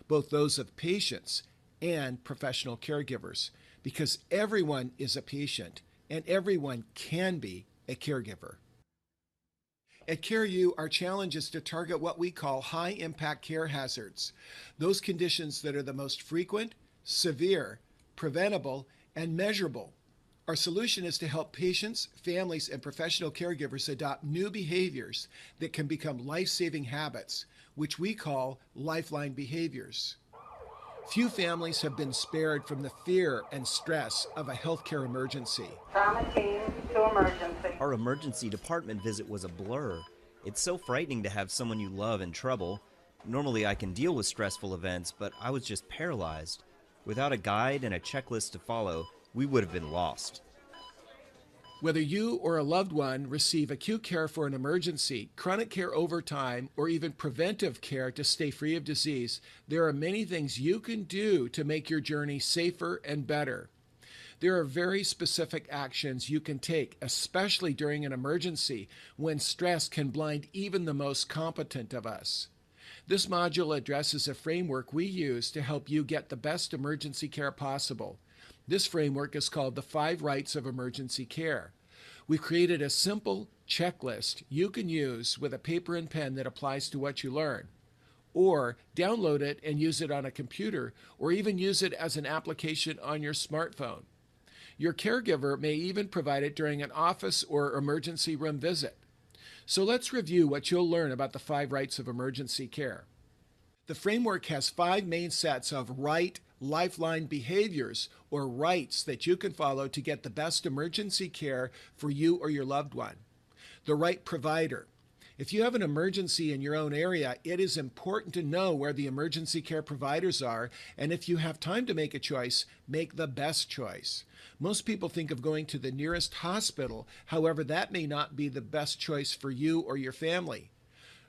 both those of patients and professional caregivers, because everyone is a patient and everyone can be a caregiver. At CareU, our challenge is to target what we call high impact care hazards, those conditions that are the most frequent, severe, preventable, and measurable. Our solution is to help patients, families, and professional caregivers adopt new behaviors that can become life saving habits, which we call lifeline behaviors. Few families have been spared from the fear and stress of a healthcare emergency. Trauma team to emergency. Our emergency department visit was a blur. It's so frightening to have someone you love in trouble. Normally, I can deal with stressful events, but I was just paralyzed. Without a guide and a checklist to follow, we would have been lost. Whether you or a loved one receive acute care for an emergency, chronic care over time, or even preventive care to stay free of disease, there are many things you can do to make your journey safer and better. There are very specific actions you can take, especially during an emergency when stress can blind even the most competent of us. This module addresses a framework we use to help you get the best emergency care possible. This framework is called the Five Rights of Emergency Care. We've created a simple checklist you can use with a paper and pen that applies to what you learn. Or download it and use it on a computer, or even use it as an application on your smartphone. Your caregiver may even provide it during an office or emergency room visit. So let's review what you'll learn about the five rights of emergency care. The framework has five main sets of right lifeline behaviors or rights that you can follow to get the best emergency care for you or your loved one. The right provider. If you have an emergency in your own area, it is important to know where the emergency care providers are, and if you have time to make a choice, make the best choice. Most people think of going to the nearest hospital, however, that may not be the best choice for you or your family.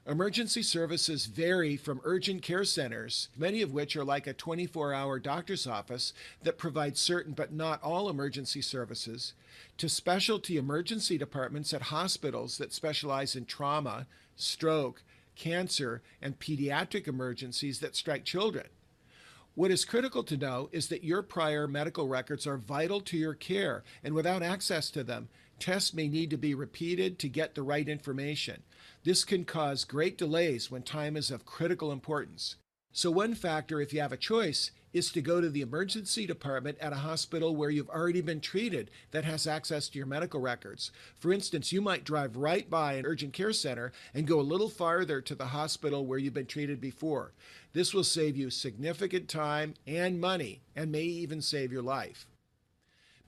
Emergency services vary from urgent care centers, many of which are like a 24 hour doctor's office that provides certain but not all emergency services, to specialty emergency departments at hospitals that specialize in trauma, stroke, cancer, and pediatric emergencies that strike children. What is critical to know is that your prior medical records are vital to your care, and without access to them, tests may need to be repeated to get the right information. This can cause great delays when time is of critical importance. So, one factor, if you have a choice, is to go to the emergency department at a hospital where you've already been treated that has access to your medical records. For instance, you might drive right by an urgent care center and go a little farther to the hospital where you've been treated before. This will save you significant time and money and may even save your life.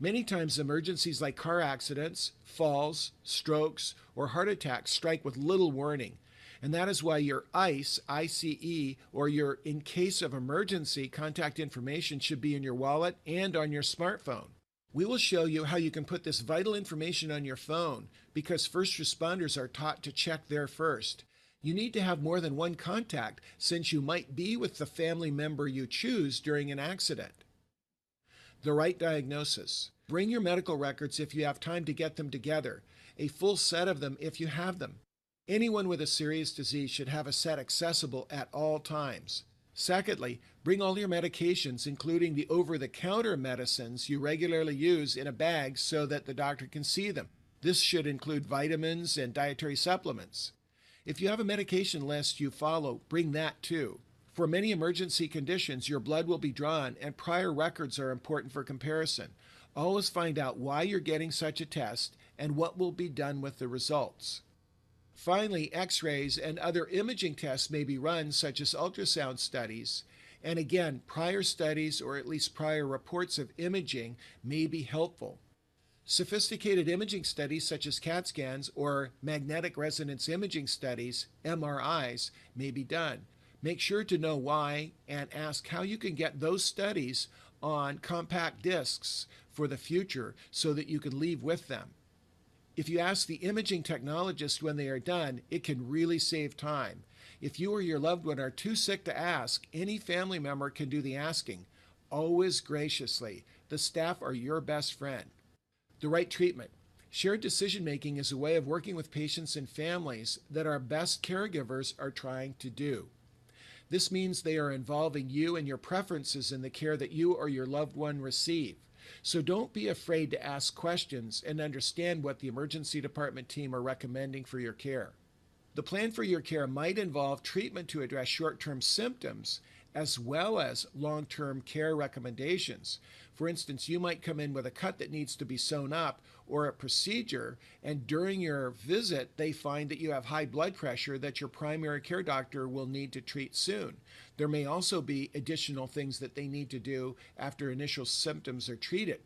Many times, emergencies like car accidents, falls, strokes, or heart attacks strike with little warning. And that is why your ICE, ICE, or your in case of emergency contact information should be in your wallet and on your smartphone. We will show you how you can put this vital information on your phone because first responders are taught to check there first. You need to have more than one contact since you might be with the family member you choose during an accident. The right diagnosis. Bring your medical records if you have time to get them together, a full set of them if you have them. Anyone with a serious disease should have a set accessible at all times. Secondly, bring all your medications, including the over the counter medicines you regularly use, in a bag so that the doctor can see them. This should include vitamins and dietary supplements. If you have a medication list you follow, bring that too. For many emergency conditions, your blood will be drawn, and prior records are important for comparison. Always find out why you're getting such a test and what will be done with the results. Finally, x rays and other imaging tests may be run, such as ultrasound studies. And again, prior studies or at least prior reports of imaging may be helpful. Sophisticated imaging studies, such as CAT scans or magnetic resonance imaging studies, MRIs, may be done. Make sure to know why and ask how you can get those studies on compact discs for the future so that you can leave with them. If you ask the imaging technologist when they are done, it can really save time. If you or your loved one are too sick to ask, any family member can do the asking, always graciously. The staff are your best friend. The right treatment. Shared decision making is a way of working with patients and families that our best caregivers are trying to do. This means they are involving you and your preferences in the care that you or your loved one receive. So don't be afraid to ask questions and understand what the emergency department team are recommending for your care. The plan for your care might involve treatment to address short term symptoms as well as long term care recommendations. For instance, you might come in with a cut that needs to be sewn up or a procedure, and during your visit, they find that you have high blood pressure that your primary care doctor will need to treat soon. There may also be additional things that they need to do after initial symptoms are treated.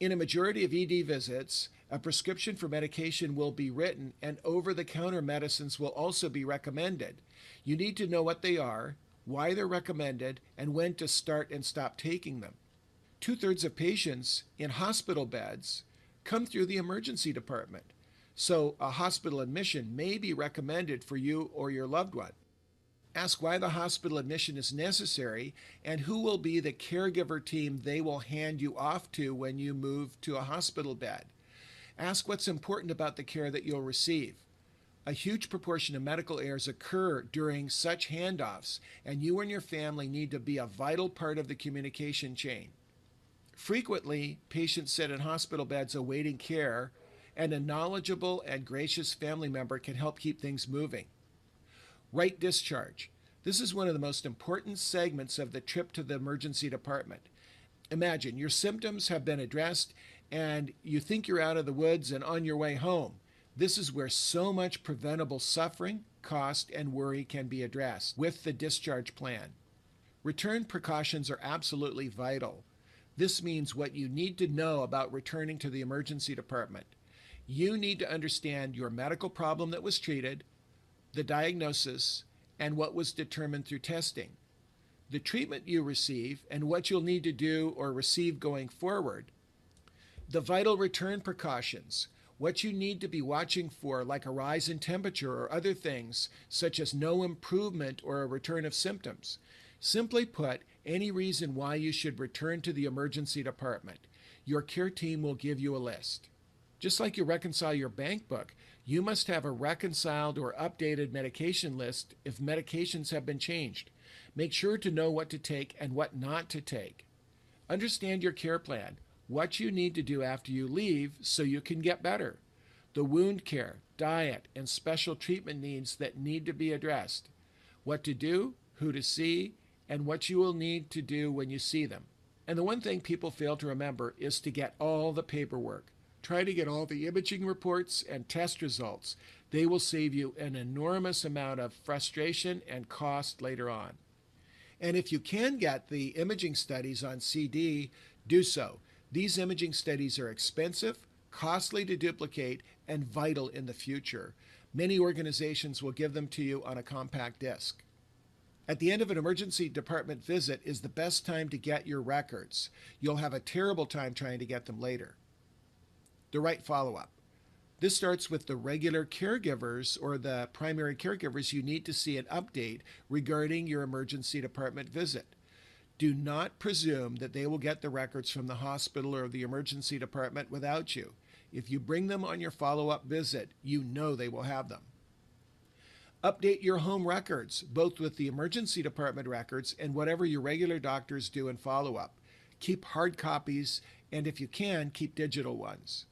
In a majority of ED visits, a prescription for medication will be written and over the counter medicines will also be recommended. You need to know what they are, why they're recommended, and when to start and stop taking them. Two thirds of patients in hospital beds come through the emergency department, so a hospital admission may be recommended for you or your loved one. Ask why the hospital admission is necessary and who will be the caregiver team they will hand you off to when you move to a hospital bed. Ask what's important about the care that you'll receive. A huge proportion of medical errors occur during such handoffs, and you and your family need to be a vital part of the communication chain. Frequently, patients sit in hospital beds awaiting care, and a knowledgeable and gracious family member can help keep things moving. Right discharge. This is one of the most important segments of the trip to the emergency department. Imagine your symptoms have been addressed and you think you're out of the woods and on your way home. This is where so much preventable suffering, cost, and worry can be addressed with the discharge plan. Return precautions are absolutely vital. This means what you need to know about returning to the emergency department. You need to understand your medical problem that was treated, the diagnosis, and what was determined through testing, the treatment you receive, and what you'll need to do or receive going forward, the vital return precautions, what you need to be watching for, like a rise in temperature or other things, such as no improvement or a return of symptoms. Simply put, any reason why you should return to the emergency department. Your care team will give you a list. Just like you reconcile your bank book, you must have a reconciled or updated medication list if medications have been changed. Make sure to know what to take and what not to take. Understand your care plan what you need to do after you leave so you can get better, the wound care, diet, and special treatment needs that need to be addressed, what to do, who to see, and what you will need to do when you see them. And the one thing people fail to remember is to get all the paperwork. Try to get all the imaging reports and test results. They will save you an enormous amount of frustration and cost later on. And if you can get the imaging studies on CD, do so. These imaging studies are expensive, costly to duplicate, and vital in the future. Many organizations will give them to you on a compact disc. At the end of an emergency department visit is the best time to get your records. You'll have a terrible time trying to get them later. The right follow up. This starts with the regular caregivers or the primary caregivers you need to see an update regarding your emergency department visit. Do not presume that they will get the records from the hospital or the emergency department without you. If you bring them on your follow up visit, you know they will have them. Update your home records, both with the emergency department records and whatever your regular doctors do in follow up. Keep hard copies, and if you can, keep digital ones.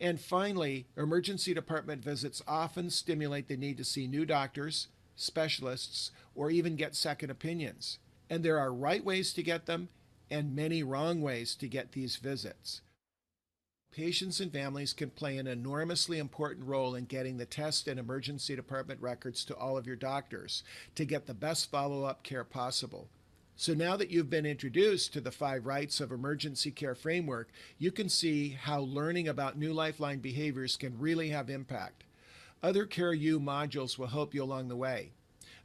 And finally, emergency department visits often stimulate the need to see new doctors, specialists, or even get second opinions. And there are right ways to get them and many wrong ways to get these visits. Patients and families can play an enormously important role in getting the test and emergency department records to all of your doctors to get the best follow up care possible. So now that you've been introduced to the five rights of emergency care framework, you can see how learning about new lifeline behaviors can really have impact. Other CareU modules will help you along the way.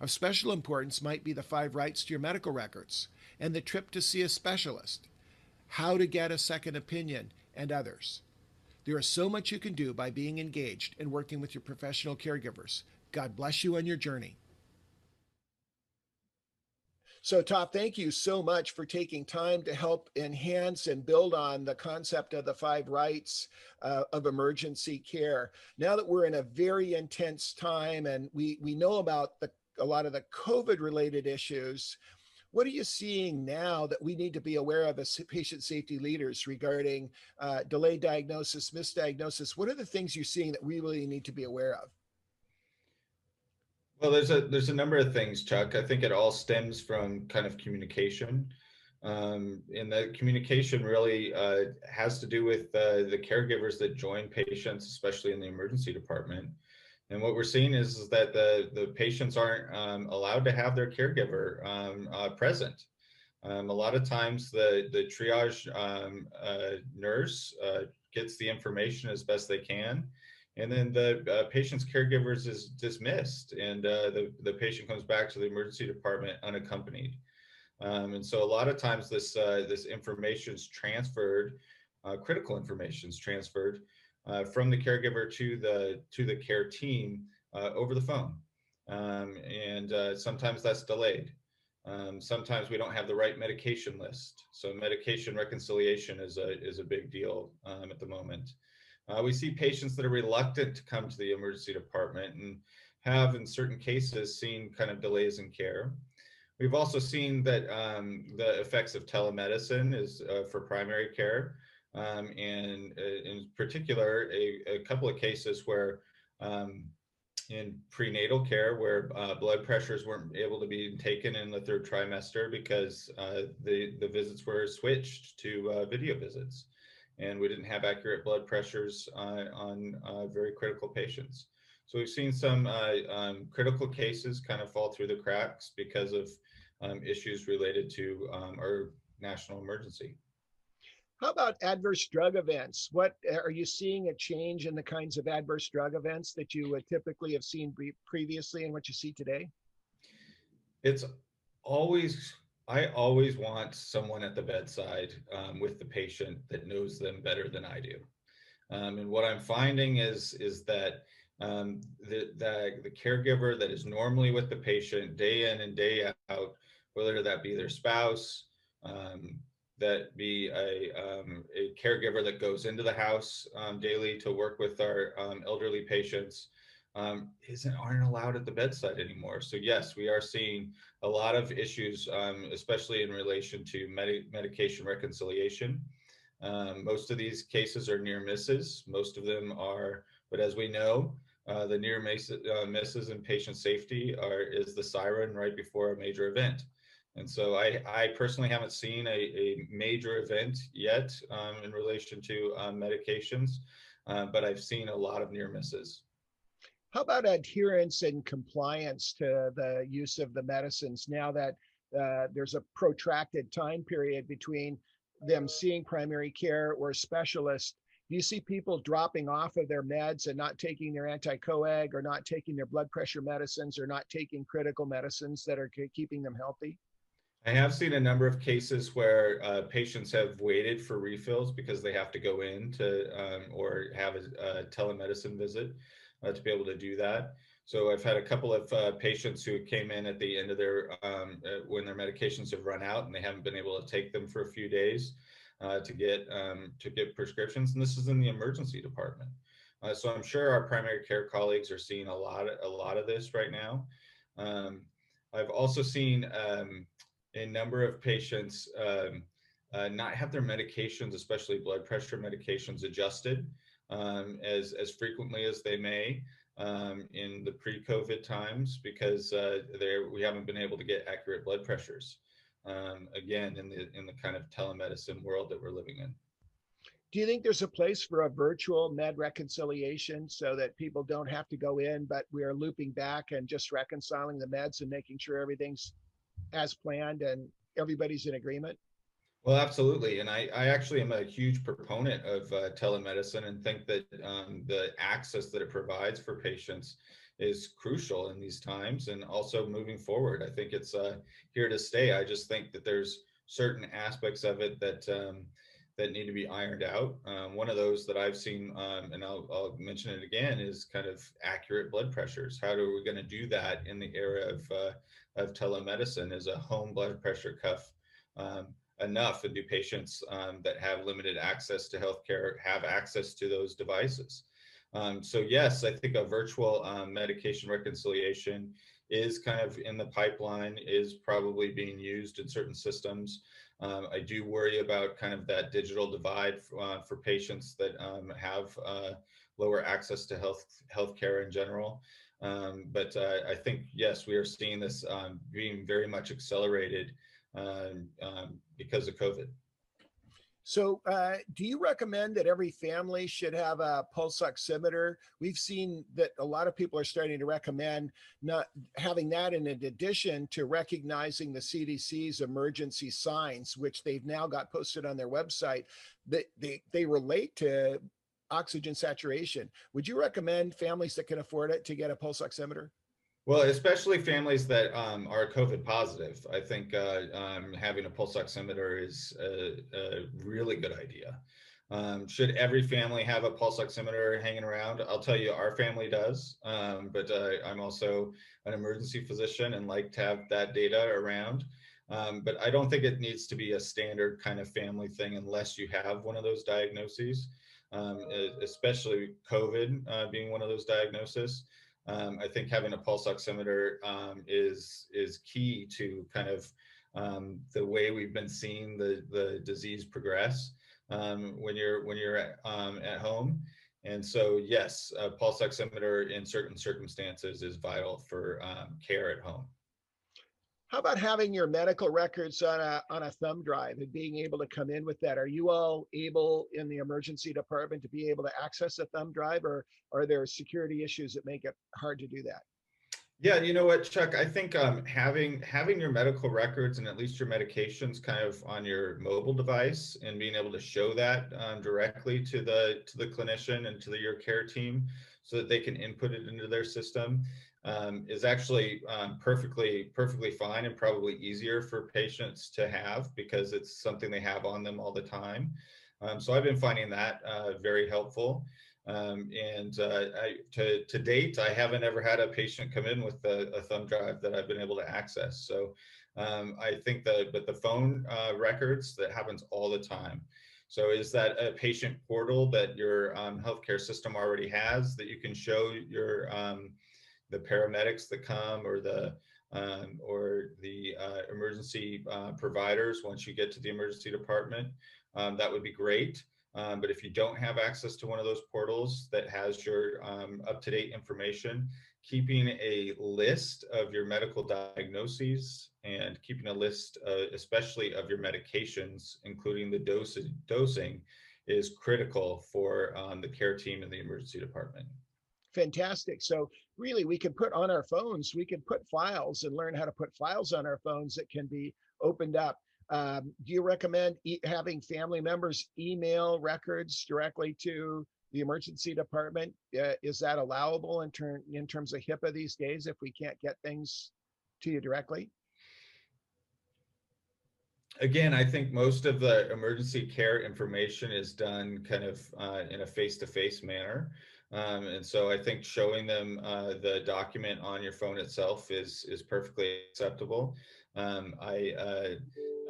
Of special importance might be the five rights to your medical records and the trip to see a specialist, how to get a second opinion, and others. There is so much you can do by being engaged and working with your professional caregivers. God bless you on your journey. So, Top, thank you so much for taking time to help enhance and build on the concept of the five rights uh, of emergency care. Now that we're in a very intense time and we, we know about the, a lot of the COVID related issues, what are you seeing now that we need to be aware of as patient safety leaders regarding uh, delayed diagnosis, misdiagnosis? What are the things you're seeing that we really need to be aware of? Well, there's a there's a number of things, Chuck. I think it all stems from kind of communication, um, and the communication really uh, has to do with uh, the caregivers that join patients, especially in the emergency department. And what we're seeing is, is that the the patients aren't um, allowed to have their caregiver um, uh, present. Um, a lot of times, the the triage um, uh, nurse uh, gets the information as best they can and then the uh, patient's caregivers is dismissed and uh, the, the patient comes back to the emergency department unaccompanied um, and so a lot of times this uh, this information is transferred uh, critical information is transferred uh, from the caregiver to the to the care team uh, over the phone. Um, and sometimes that's delayed. Um, sometimes we don't have the right medication list. So medication reconciliation is a is a big deal um, at the moment. Uh, we see patients that are reluctant to come to the emergency department and have, in certain cases, seen kind of delays in care. We've also seen that um, the effects of telemedicine is uh, for primary care, um, and uh, in particular, a, a, couple of cases where um, in prenatal care where uh, blood pressures weren't able to be taken in the third trimester because uh, the, the visits were switched to uh, video visits and we didn't have accurate blood pressures uh, on uh, very critical patients. So we've seen some um, critical cases kind of fall through the cracks because of um, issues related to um, our national emergency. How about adverse drug events? What are you seeing a change in the kinds of adverse drug events that you would typically have seen previously and what you see today? It's always I always want someone at the bedside um, with the patient that knows them better than I do. Um, and what I'm finding is is that um, the, the, the caregiver that is normally with the patient day in and day out, whether that be their spouse, um, that be a, um, a caregiver that goes into the house um, daily to work with our elderly patients, um, isn't aren't allowed at the bedside anymore. So yes, we are seeing a lot of issues, um, especially in relation to med- medication reconciliation. Um, most of these cases are near misses. Most of them are, but as we know, uh, the near miss, uh, misses in patient safety are is the siren right before a major event. And so I, I personally haven't seen a, a major event yet um, in relation to um, medications, uh, but I've seen a lot of near misses. How about adherence and compliance to the use of the medicines now that uh, there's a protracted time period between them seeing primary care or a specialist? Do you see people dropping off of their meds and not taking their anticoag or not taking their blood pressure medicines or not taking critical medicines that are keeping them healthy? I have seen a number of cases where uh, patients have waited for refills because they have to go in to um, or have a, a telemedicine visit uh, to be able to do that. So I've had a couple of uh, patients who came in at the end of their um, uh, when their medications have run out and they haven't been able to take them for a few days uh, to get um, to get prescriptions, and this is in the emergency department. Uh, so I'm sure our primary care colleagues are seeing a lot of, a lot of this right now. Um, I've also seen um, a number of patients um, uh, not have their medications, especially blood pressure medications, adjusted um, as as frequently as they may um, in the pre-COVID times because uh, we haven't been able to get accurate blood pressures. Um, again, in the in the kind of telemedicine world that we're living in. Do you think there's a place for a virtual med reconciliation so that people don't have to go in, but we are looping back and just reconciling the meds and making sure everything's as planned and everybody's in agreement? Well, absolutely. And I, I actually am a huge proponent of uh, telemedicine and think that um, the access that it provides for patients is crucial in these times and also moving forward. I think it's uh, here to stay. I just think that there's certain aspects of it that um, that need to be ironed out. Um, one of those that I've seen, um, and I'll, I'll, mention it again, is kind of accurate blood pressures. How are we going to do that in the era of uh, of telemedicine? Is a home blood pressure cuff um, enough? And do patients um, that have limited access to healthcare have access to those devices? Um, so yes, I think a virtual um, medication reconciliation is kind of in the pipeline, is probably being used in certain systems. Um, I do worry about kind of that digital divide uh, for patients that um, have uh, lower access to health healthcare in general. Um, but uh, I think yes, we are seeing this um, being very much accelerated um, um, because of COVID. So, uh, do you recommend that every family should have a pulse oximeter? We've seen that a lot of people are starting to recommend not having that in addition to recognizing the CDC's emergency signs, which they've now got posted on their website. That they, they relate to oxygen saturation. Would you recommend families that can afford it to get a pulse oximeter? Well, especially families that um, are COVID positive, I think uh, um, having a pulse oximeter is a, a really good idea. Um, should every family have a pulse oximeter hanging around? I'll tell you, our family does, um, but uh, I'm also an emergency physician and like to have that data around. Um, but I don't think it needs to be a standard kind of family thing unless you have one of those diagnoses, um, especially COVID uh, being one of those diagnoses um, I think having a pulse oximeter um, is is key to kind of um, the way we've been seeing the the disease progress um, when you're when you're at, um, at home. And so, yes, a pulse oximeter in certain circumstances is vital for um, care at home. How about having your medical records on a on a thumb drive and being able to come in with that? Are you all able in the emergency department to be able to access a thumb drive, or are there security issues that make it hard to do that? Yeah, you know what, Chuck? I think um, having having your medical records and at least your medications kind of on your mobile device and being able to show that um, directly to the to the clinician and to the, your care team, so that they can input it into their system um, is actually um, perfectly perfectly fine and probably easier for patients to have because it's something they have on them all the time. Um, so I've been finding that uh, very helpful. Um, and uh, I, to, to date, I haven't ever had a patient come in with a, a thumb drive that I've been able to access. So um, I think that, but the phone uh, records, that happens all the time. So is that a patient portal that your um, healthcare system already has that you can show your the paramedics that come or the um, or the uh, emergency uh, providers once you get to the emergency department. Um, that would be great. Um, but if you don't have access to one of those portals that has your um, up-to-date information, keeping a list of your medical diagnoses and keeping a list, uh, especially of your medications, including the dosage, dosing, is critical for um, the care team in the emergency department fantastic. So really we can put on our phones, we can put files and learn how to put files on our phones that can be opened up. Um, do you recommend e having family members email records directly to the emergency department? Uh, is that allowable in, ter in terms of HIPAA these days if we can't get things to you directly? again, I think most of the emergency care information is done kind of uh, in a face-to-face manner. Um, and so I think showing them uh, the document on your phone itself is is perfectly acceptable. Um, I uh,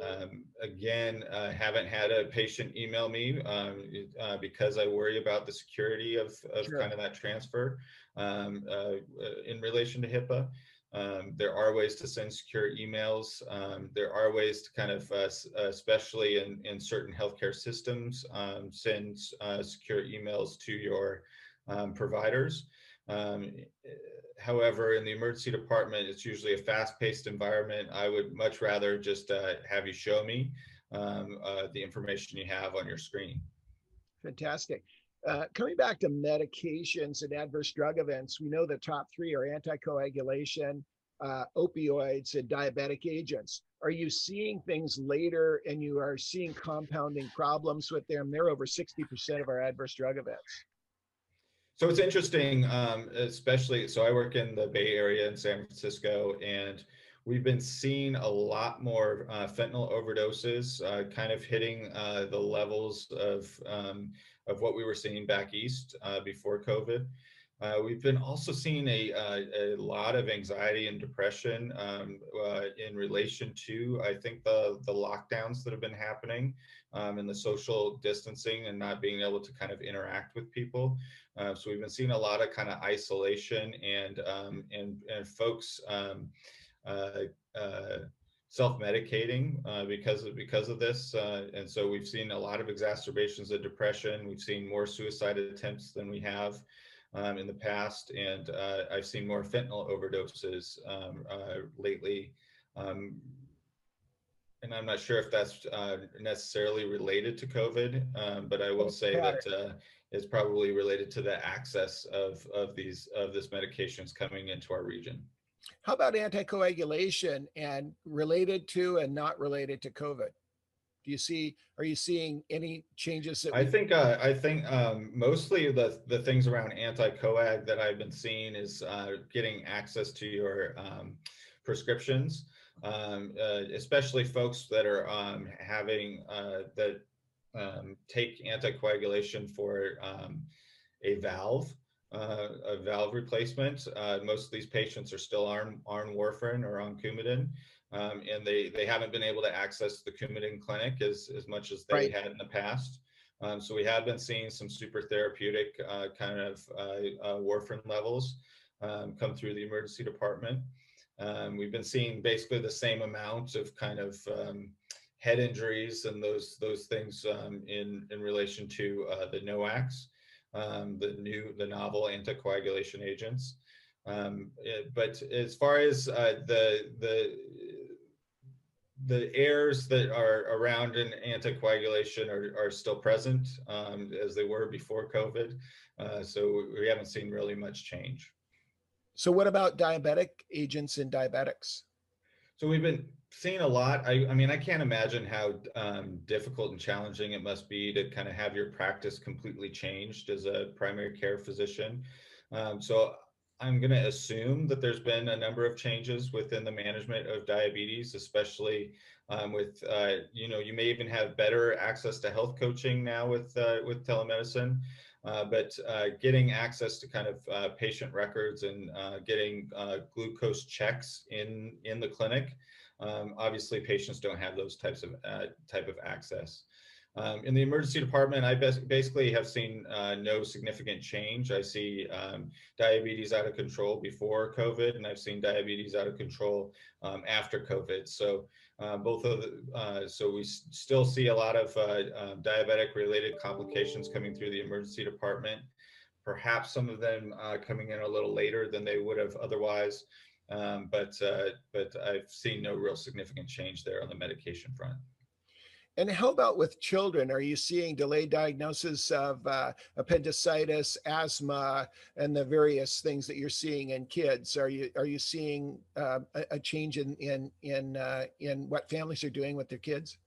um, again uh, haven't had a patient email me um, uh, because I worry about the security of, of Sure. kind of that transfer um, uh, in relation to HIPAA. Um, there are ways to send secure emails. Um, there are ways to kind of, uh, especially in, in certain healthcare systems, um, send uh, secure emails to your um, providers. Um, however, in the emergency department, it's usually a fast-paced environment. I would much rather just uh, have you show me um, uh, the information you have on your screen. Fantastic. Uh, coming back to medications and adverse drug events, we know the top three are anticoagulation, uh, opioids, and diabetic agents. Are you seeing things later and you are seeing compounding problems with them? They're over 60% of our adverse drug events. So it's interesting, um, especially, so I work in the Bay Area in San Francisco, and we've been seeing a lot more uh, fentanyl overdoses, uh, kind of hitting uh, the levels of um, of what we were seeing back east uh, before COVID. Uh, we've been also seeing a, a, a lot of anxiety and depression um, uh, in relation to, I think, the the lockdowns that have been happening um, and the social distancing and not being able to kind of interact with people. Uh, so we've been seeing a lot of kind of isolation and um, and and folks um, uh, uh, self-medicating uh, because of because of this. Uh, and so we've seen a lot of exacerbations of depression. We've seen more suicide attempts than we have um, in the past, and uh, I've seen more fentanyl overdoses um, uh, lately. Um, and I'm not sure if that's uh, necessarily related to COVID, um, but I will say that uh, it's probably related to the access of of these of this medications coming into our region. How about anticoagulation and related to and not related to COVID? Do you see, are you seeing any changes that I think uh, I think um, mostly the the things around anti-coag that I've been seeing is uh, getting access to your um, prescriptions, um, uh, especially folks that are um, having uh, that um, take anticoagulation for um, a valve, uh, a valve replacement. Uh, most of these patients are still on on warfarin or on Coumadin. Um, and they, they haven't been able to access the Coumadin clinic as, as much as they Right. had in the past. Um, so we have been seeing some super therapeutic uh, kind of uh, uh, warfarin levels um, come through the emergency department. Um, we've been seeing basically the same amount of kind of um, head injuries and those those things um, in in relation to uh, the NOACs, um, the new the novel anticoagulation agents. Um, it- but as far as uh, the the the errors that are around in anticoagulation are, are still present um, as they were before COVID. Uh, so we haven't seen really much change. So what about diabetic agents in diabetics? So we've been seeing a lot. I, I mean, I can't imagine how um, difficult and challenging it must be to kind of have your practice completely changed as a primary care physician. Um, so I'm going to assume that there's been a number of changes within the management of diabetes, especially um, with, uh, you know, you may even have better access to health coaching now with uh, with telemedicine. Uh, but uh, getting access to kind of uh, patient records and uh, getting glucose checks in in the clinic, um, obviously patients don't have those types of uh, type of access. Um, in the emergency department, I basically have seen uh, no significant change. I see um, diabetes out of control before COVID, and I've seen diabetes out of control um, after COVID. So uh, both of the, uh, so we still see a lot of uh, uh, diabetic related complications coming through the emergency department. Perhaps some of them uh, coming in a little later than they would have otherwise. Um, but uh, but I've seen no real significant change there on the medication front. And how about with children? Are you seeing delayed diagnosis of uh, appendicitis, asthma, and the various things that you're seeing in kids? Are you are you seeing uh, a, a change in in in uh, in what families are doing with their kids?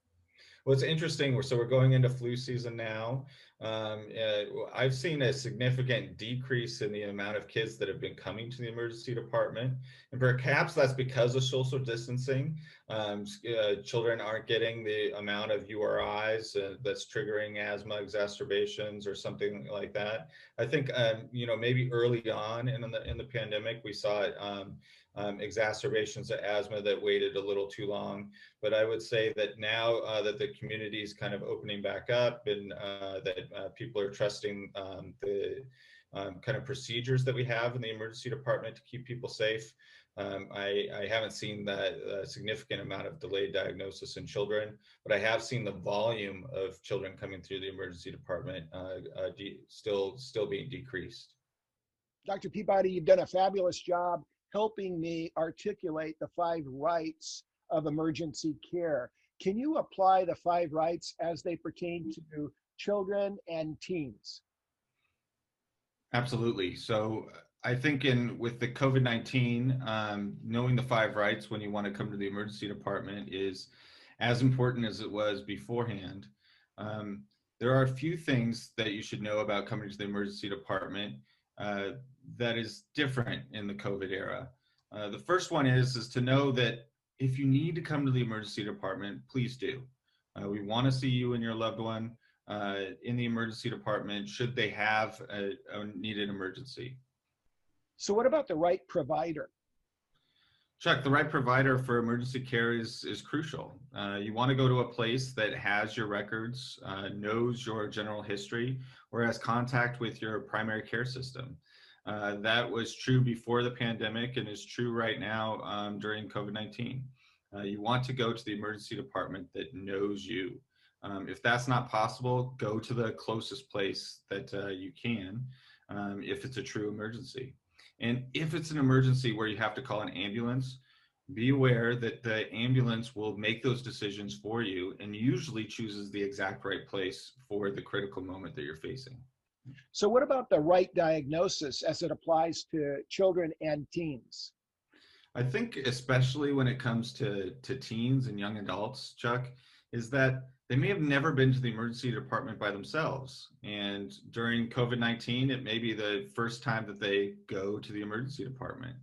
Well, it's interesting. So we're going into flu season now. Um, uh, I've seen a significant decrease in the amount of kids that have been coming to the emergency department, and perhaps that's because of social distancing. Um, uh, children aren't getting the amount of URIs uh, that's triggering asthma exacerbations or something like that. I think um, you know maybe early on in the in the pandemic we saw it. Um, exacerbations of asthma that waited a little too long. But I would say that now uh, that the community is kind of opening back up and uh, that uh, people are trusting um, the um, kind of procedures that we have in the emergency department to keep people safe, um, I, I, haven't seen that uh, significant amount of delayed diagnosis in children, but I have seen the volume of children coming through the emergency department uh, uh, still still being decreased. Dr. Peabody, you've done a fabulous job helping me articulate the five rights of emergency care. Can you apply the five rights as they pertain to children and teens? Absolutely. So I think in with the COVID-19, um, knowing the five rights when you want to come to the emergency department is as important as it was beforehand. Um, there are a few things that you should know about coming to the emergency department uh, that is different in the COVID era. Uh, the first one is is to know that if you need to come to the emergency department, please do. Uh, we want to see you and your loved one uh, in the emergency department should they have a, a, needed emergency. So, what about the right provider? Chuck, the right provider for emergency care is is crucial. Uh, you want to go to a place that has your records, uh, knows your general history, or has contact with your primary care system. Uh, that was true before the pandemic and is true right now um, during COVID 19. Uh, you want to go to the emergency department that knows you. Um, if that's not possible, go to the closest place that uh, you can um, if it's a true emergency. And if it's an emergency where you have to call an ambulance, be aware that the ambulance will make those decisions for you and usually chooses the exact right place for the critical moment that you're facing. So, what about the right diagnosis as it applies to children and teens? I think, especially when it comes to, to teens and young adults, Chuck, is that they may have never been to the emergency department by themselves. And during COVID 19, it may be the first time that they go to the emergency department.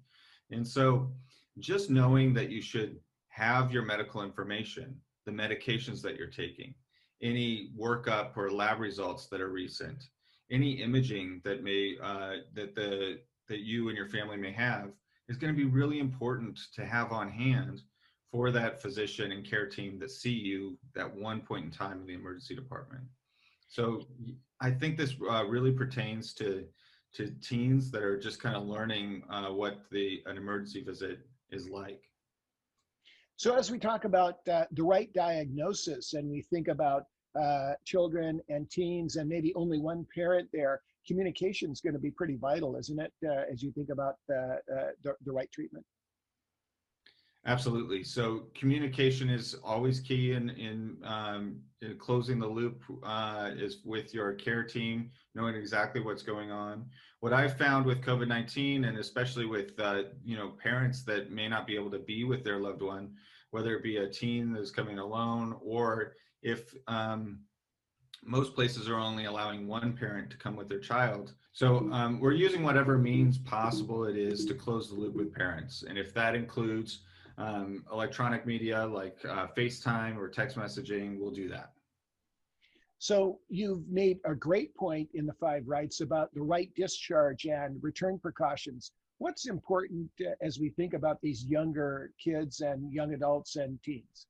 And so, just knowing that you should have your medical information, the medications that you're taking, any workup or lab results that are recent, any imaging that may uh, that the that you and your family may have is going to be really important to have on hand for that physician and care team that see you at one point in time in the emergency department. So I think this uh, really pertains to to teens that are just kind of learning uh, what the an emergency visit is like. So as we talk about uh, the right diagnosis and we think about uh, children and teens and maybe only one parent there, communication is going to be pretty vital, isn't it, uh, as you think about uh, the, the right treatment? Absolutely. So communication is always key in in, um, in closing the loop uh, is with your care team, knowing exactly what's going on. What I've found with COVID nineteen, and especially with uh, you know parents that may not be able to be with their loved one, whether it be a teen that's coming alone or if um, most places are only allowing one parent to come with their child. So um, we're using whatever means possible it is to close the loop with parents. And if that includes um, electronic media like uh, FaceTime or text messaging, we'll do that. So you've made a great point in the five rights about the right discharge and return precautions. What's important uh, as we think about these younger kids and young adults and teens?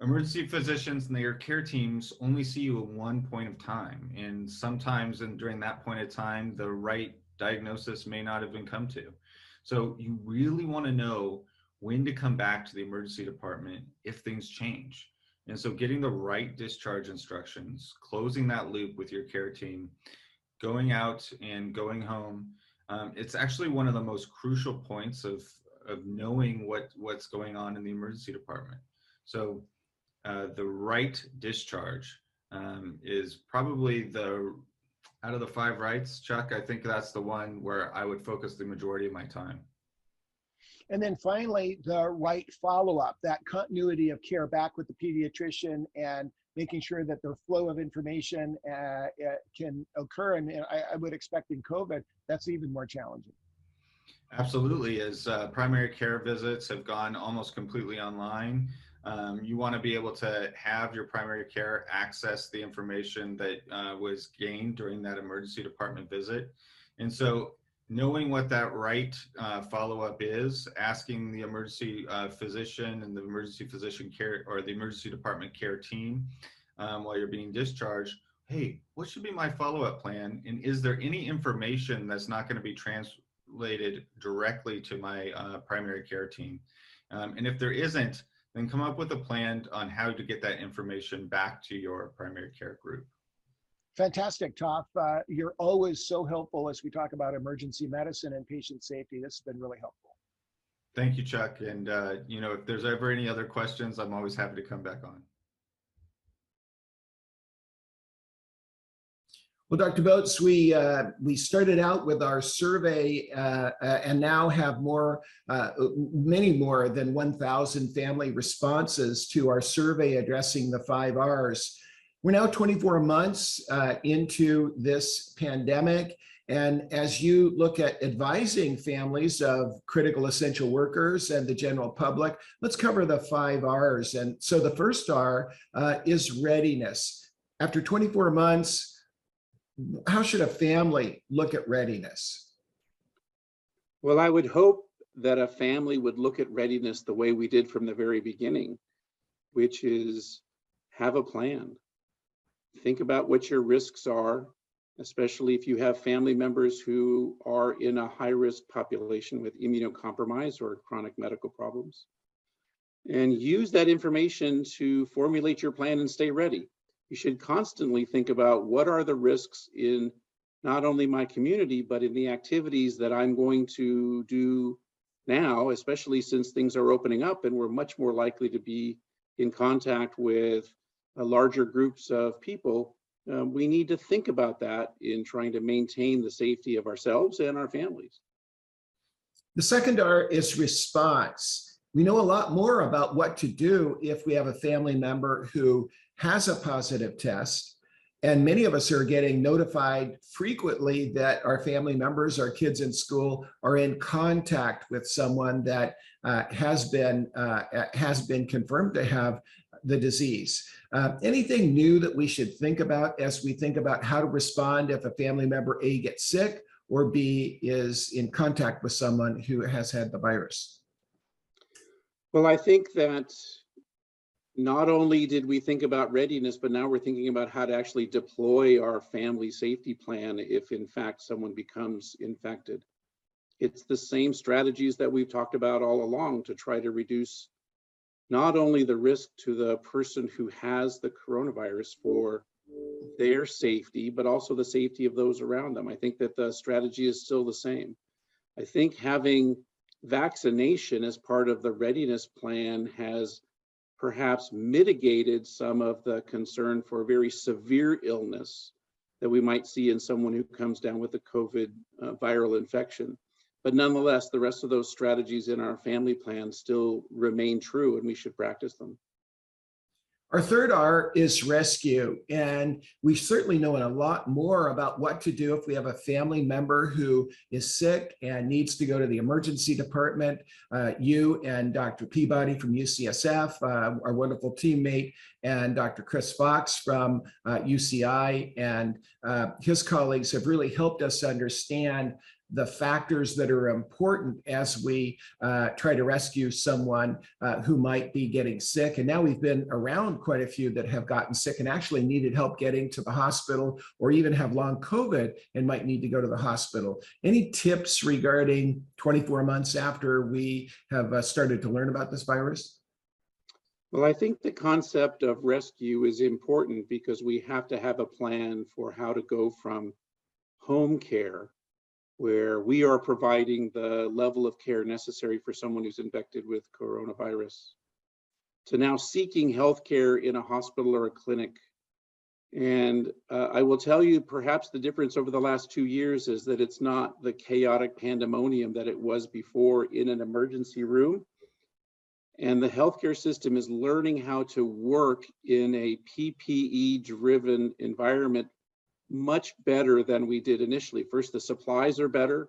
Emergency physicians and their care teams only see you at one point of time. And sometimes and during that point of time the right diagnosis may not have been come to. So you really want to know when to come back to the emergency department if things change. And so getting the right discharge instructions closing that loop with your care team going out and going home um, it's actually one of the most crucial points of of knowing what what's going on in the emergency department. So uh, the right discharge um, is probably the out of the five rights, Chuck. I think that's the one where I would focus the majority of my time. And then finally, the right follow up, that continuity of care back with the pediatrician and making sure that the flow of information uh, uh, can occur. And I, I would expect in COVID, that's even more challenging. Absolutely. As uh, primary care visits have gone almost completely online, um, you want to be able to have your primary care access the information that uh, was gained during that emergency department visit. And so, knowing what that right uh, follow up is, asking the emergency uh, physician and the emergency physician care or the emergency department care team um, while you're being discharged hey, what should be my follow up plan? And is there any information that's not going to be translated directly to my uh, primary care team? Um, and if there isn't, then come up with a plan on how to get that information back to your primary care group. Fantastic, Toph. Uh, you're always so helpful as we talk about emergency medicine and patient safety. This has been really helpful. Thank you, Chuck. And, uh, you know, if there's ever any other questions, I'm always happy to come back on. Well, Dr. Botz, we uh, we started out with our survey uh, uh, and now have more, uh, many more than 1,000 family responses to our survey addressing the five R's. We're now 24 months uh, into this pandemic. And as you look at advising families of critical essential workers and the general public, let's cover the five R's. And so the first R is readiness. After 24 months, how should a family look at readiness? Well, I would hope that a family would look at readiness the way we did from the very beginning, which is have a plan. Think about what your risks are, especially if you have family members who are in a high risk population with immunocompromise or chronic medical problems. And use that information to formulate your plan and stay ready you should constantly think about what are the risks in not only my community, but in the activities that I'm going to do now, especially since things are opening up and we're much more likely to be in contact with uh, larger groups of people. Um, we need to think about that in trying to maintain the safety of ourselves and our families. The second R is response. We know a lot more about what to do if we have a family member who has a positive test. And many of us are getting notified frequently that our family members, our kids in school, are in contact with someone that uh, has been uh, has been confirmed to have the disease. Uh, anything new that we should think about as we think about how to respond if a family member A gets sick or B is in contact with someone who has had the virus? Well, I think that not only did we think about readiness, but now we're thinking about how to actually deploy our family safety plan if in fact someone becomes infected. It's the same strategies that we've talked about all along to try to reduce not only the risk to the person who has the coronavirus for their safety, but also the safety of those around them. I think that the strategy is still the same. I think having vaccination as part of the readiness plan has perhaps mitigated some of the concern for very severe illness that we might see in someone who comes down with a COVID uh, viral infection. But nonetheless, the rest of those strategies in our family plan still remain true and we should practice them. Our third R is rescue. And we certainly know a lot more about what to do if we have a family member who is sick and needs to go to the emergency department. Uh, you and Dr. Peabody from UCSF, uh, our wonderful teammate, and Dr. Chris Fox from uh, UCI and uh, his colleagues have really helped us understand the factors that are important as we uh, try to rescue someone uh, who might be getting sick. And now we've been around quite a few that have gotten sick and actually needed help getting to the hospital or even have long COVID and might need to go to the hospital. Any tips regarding 24 months after we have uh, started to learn about this virus? Well, I think the concept of rescue is important because we have to have a plan for how to go from home care where we are providing the level of care necessary for someone who's infected with coronavirus to now seeking health care in a hospital or a clinic. And uh, I will tell you, perhaps the difference over the last two years is that it's not the chaotic pandemonium that it was before in an emergency room. And the healthcare system is learning how to work in a PPE driven environment much better than we did initially. First, the supplies are better.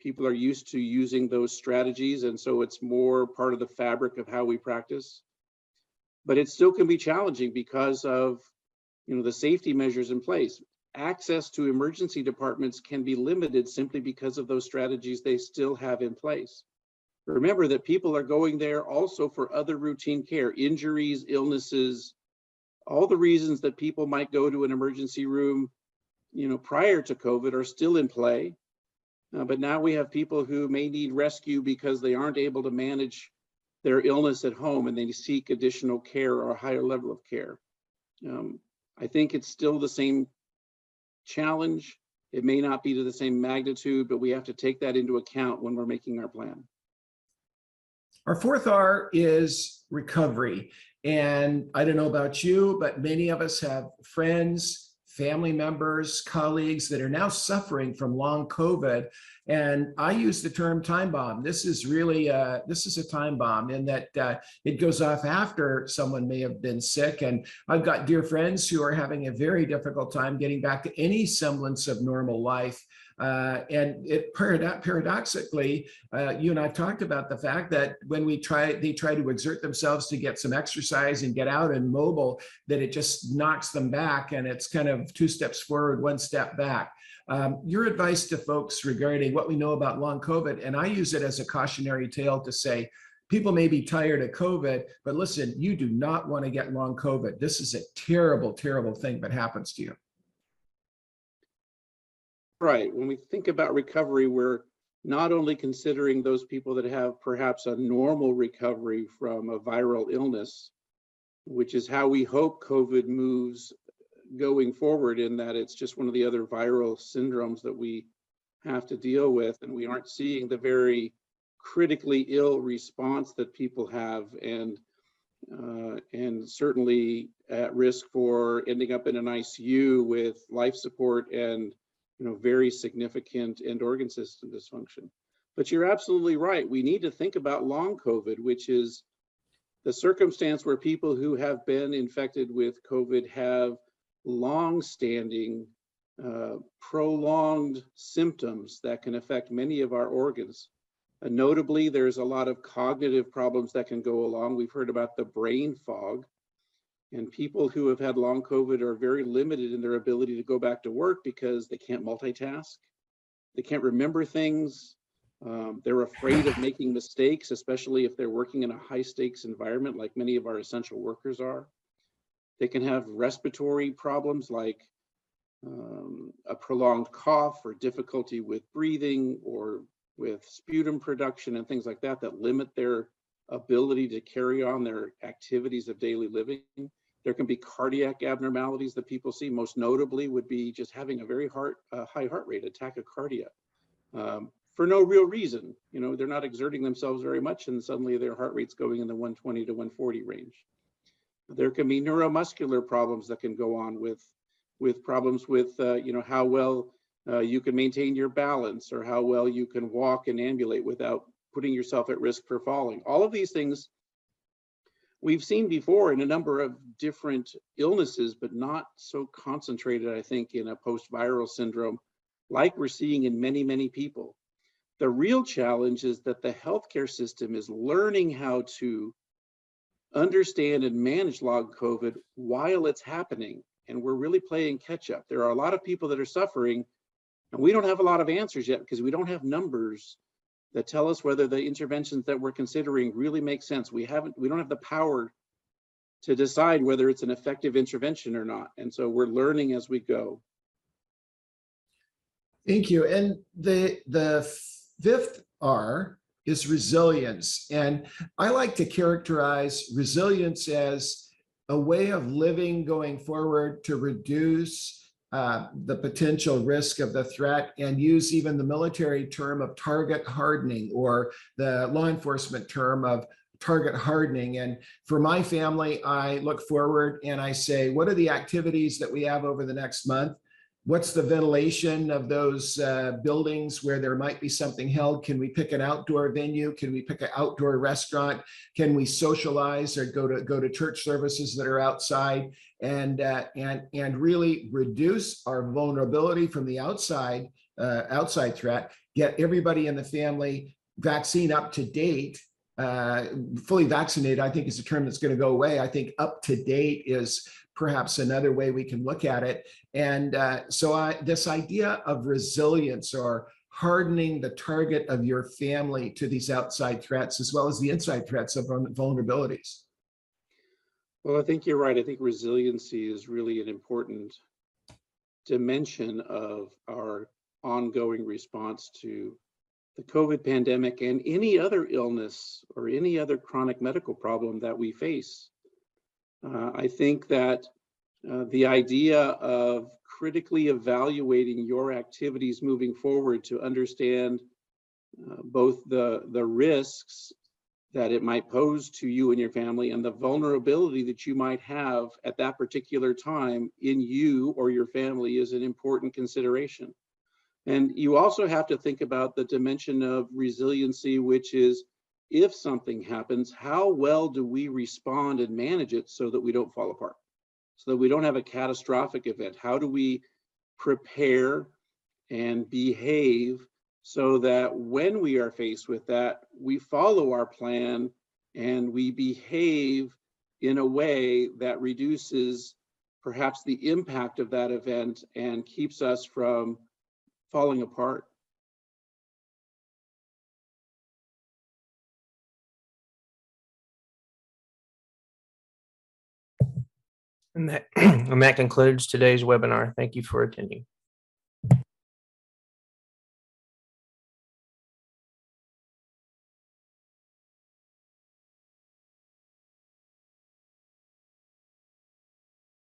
People are used to using those strategies. And so it's more part of the fabric of how we practice. But it still can be challenging because of you know, the safety measures in place. Access to emergency departments can be limited simply because of those strategies they still have in place. Remember that people are going there also for other routine care, injuries, illnesses, all the reasons that people might go to an emergency room, you know, prior to COVID are still in play. Uh, but now we have people who may need rescue because they aren't able to manage their illness at home and they seek additional care or a higher level of care. Um, I think it's still the same challenge. It may not be to the same magnitude, but we have to take that into account when we're making our plan. Our fourth R is recovery. And I don't know about you, but many of us have friends, family members, colleagues that are now suffering from long COVID. And I use the term time bomb. This is really uh, this is a time bomb in that uh, it goes off after someone may have been sick. And I've got dear friends who are having a very difficult time getting back to any semblance of normal life. Uh, and it parad- paradoxically, uh, you and I've talked about the fact that when we try, they try to exert themselves to get some exercise and get out and mobile, that it just knocks them back, and it's kind of two steps forward, one step back. Um, your advice to folks regarding what we know about long COVID, and I use it as a cautionary tale to say, people may be tired of COVID, but listen, you do not want to get long COVID. This is a terrible, terrible thing that happens to you. Right. When we think about recovery, we're not only considering those people that have perhaps a normal recovery from a viral illness, which is how we hope COVID moves going forward, in that it's just one of the other viral syndromes that we have to deal with. And we aren't seeing the very critically ill response that people have and uh, and certainly at risk for ending up in an ICU with life support and you know, very significant end organ system dysfunction. But you're absolutely right. We need to think about long COVID, which is the circumstance where people who have been infected with COVID have long-standing, uh, prolonged symptoms that can affect many of our organs. Uh, notably, there's a lot of cognitive problems that can go along. We've heard about the brain fog, and people who have had long COVID are very limited in their ability to go back to work because they can't multitask. They can't remember things. Um, they're afraid of making mistakes, especially if they're working in a high stakes environment like many of our essential workers are. They can have respiratory problems like um, a prolonged cough or difficulty with breathing or with sputum production and things like that that limit their ability to carry on their activities of daily living. There can be cardiac abnormalities that people see. Most notably would be just having a very heart, uh, high heart rate, a tachycardia, um, for no real reason. You know, they're not exerting themselves very much and suddenly their heart rate's going in the 120 to 140 range. There can be neuromuscular problems that can go on with, with problems with, uh, you know, how well uh, you can maintain your balance or how well you can walk and ambulate without putting yourself at risk for falling. All of these things we've seen before in a number of different illnesses, but not so concentrated, I think, in a post-viral syndrome like we're seeing in many, many people. The real challenge is that the healthcare system is learning how to understand and manage long COVID while it's happening. And we're really playing catch up. There are a lot of people that are suffering, and we don't have a lot of answers yet because we don't have numbers that tell us whether the interventions that we're considering really make sense. We haven't, we don't have the power to decide whether it's an effective intervention or not. And so we're learning as we go. Thank you. And the the fifth R is resilience. And I like to characterize resilience as a way of living going forward to reduce uh, the potential risk of the threat and use even the military term of target hardening or the law enforcement term of target hardening. And for my family, I look forward and I say, what are the activities that we have over the next month? What's the ventilation of those uh, buildings where there might be something held? Can we pick an outdoor venue? Can we pick an outdoor restaurant? Can we socialize or go to go to church services that are outside and uh, and and really reduce our vulnerability from the outside uh, outside threat? Get everybody in the family vaccine up to date. Uh, fully vaccinated, I think, is a term that's going to go away. I think up to date is perhaps another way we can look at it. And uh, so I, this idea of resilience or hardening the target of your family to these outside threats as well as the inside threats of vulnerabilities. Well, I think you're right. I think resiliency is really an important dimension of our ongoing response to the COVID pandemic and any other illness or any other chronic medical problem that we face. Uh, I think that uh, the idea of critically evaluating your activities moving forward to understand uh, both the, the risks that it might pose to you and your family and the vulnerability that you might have at that particular time in you or your family is an important consideration. And you also have to think about the dimension of resiliency, which is if something happens, how well do we respond and manage it so that we don't fall apart, so that we don't have a catastrophic event? How do we prepare and behave so that when we are faced with that, we follow our plan and we behave in a way that reduces perhaps the impact of that event and keeps us from falling apart. And that, and that concludes today's webinar. Thank you for attending.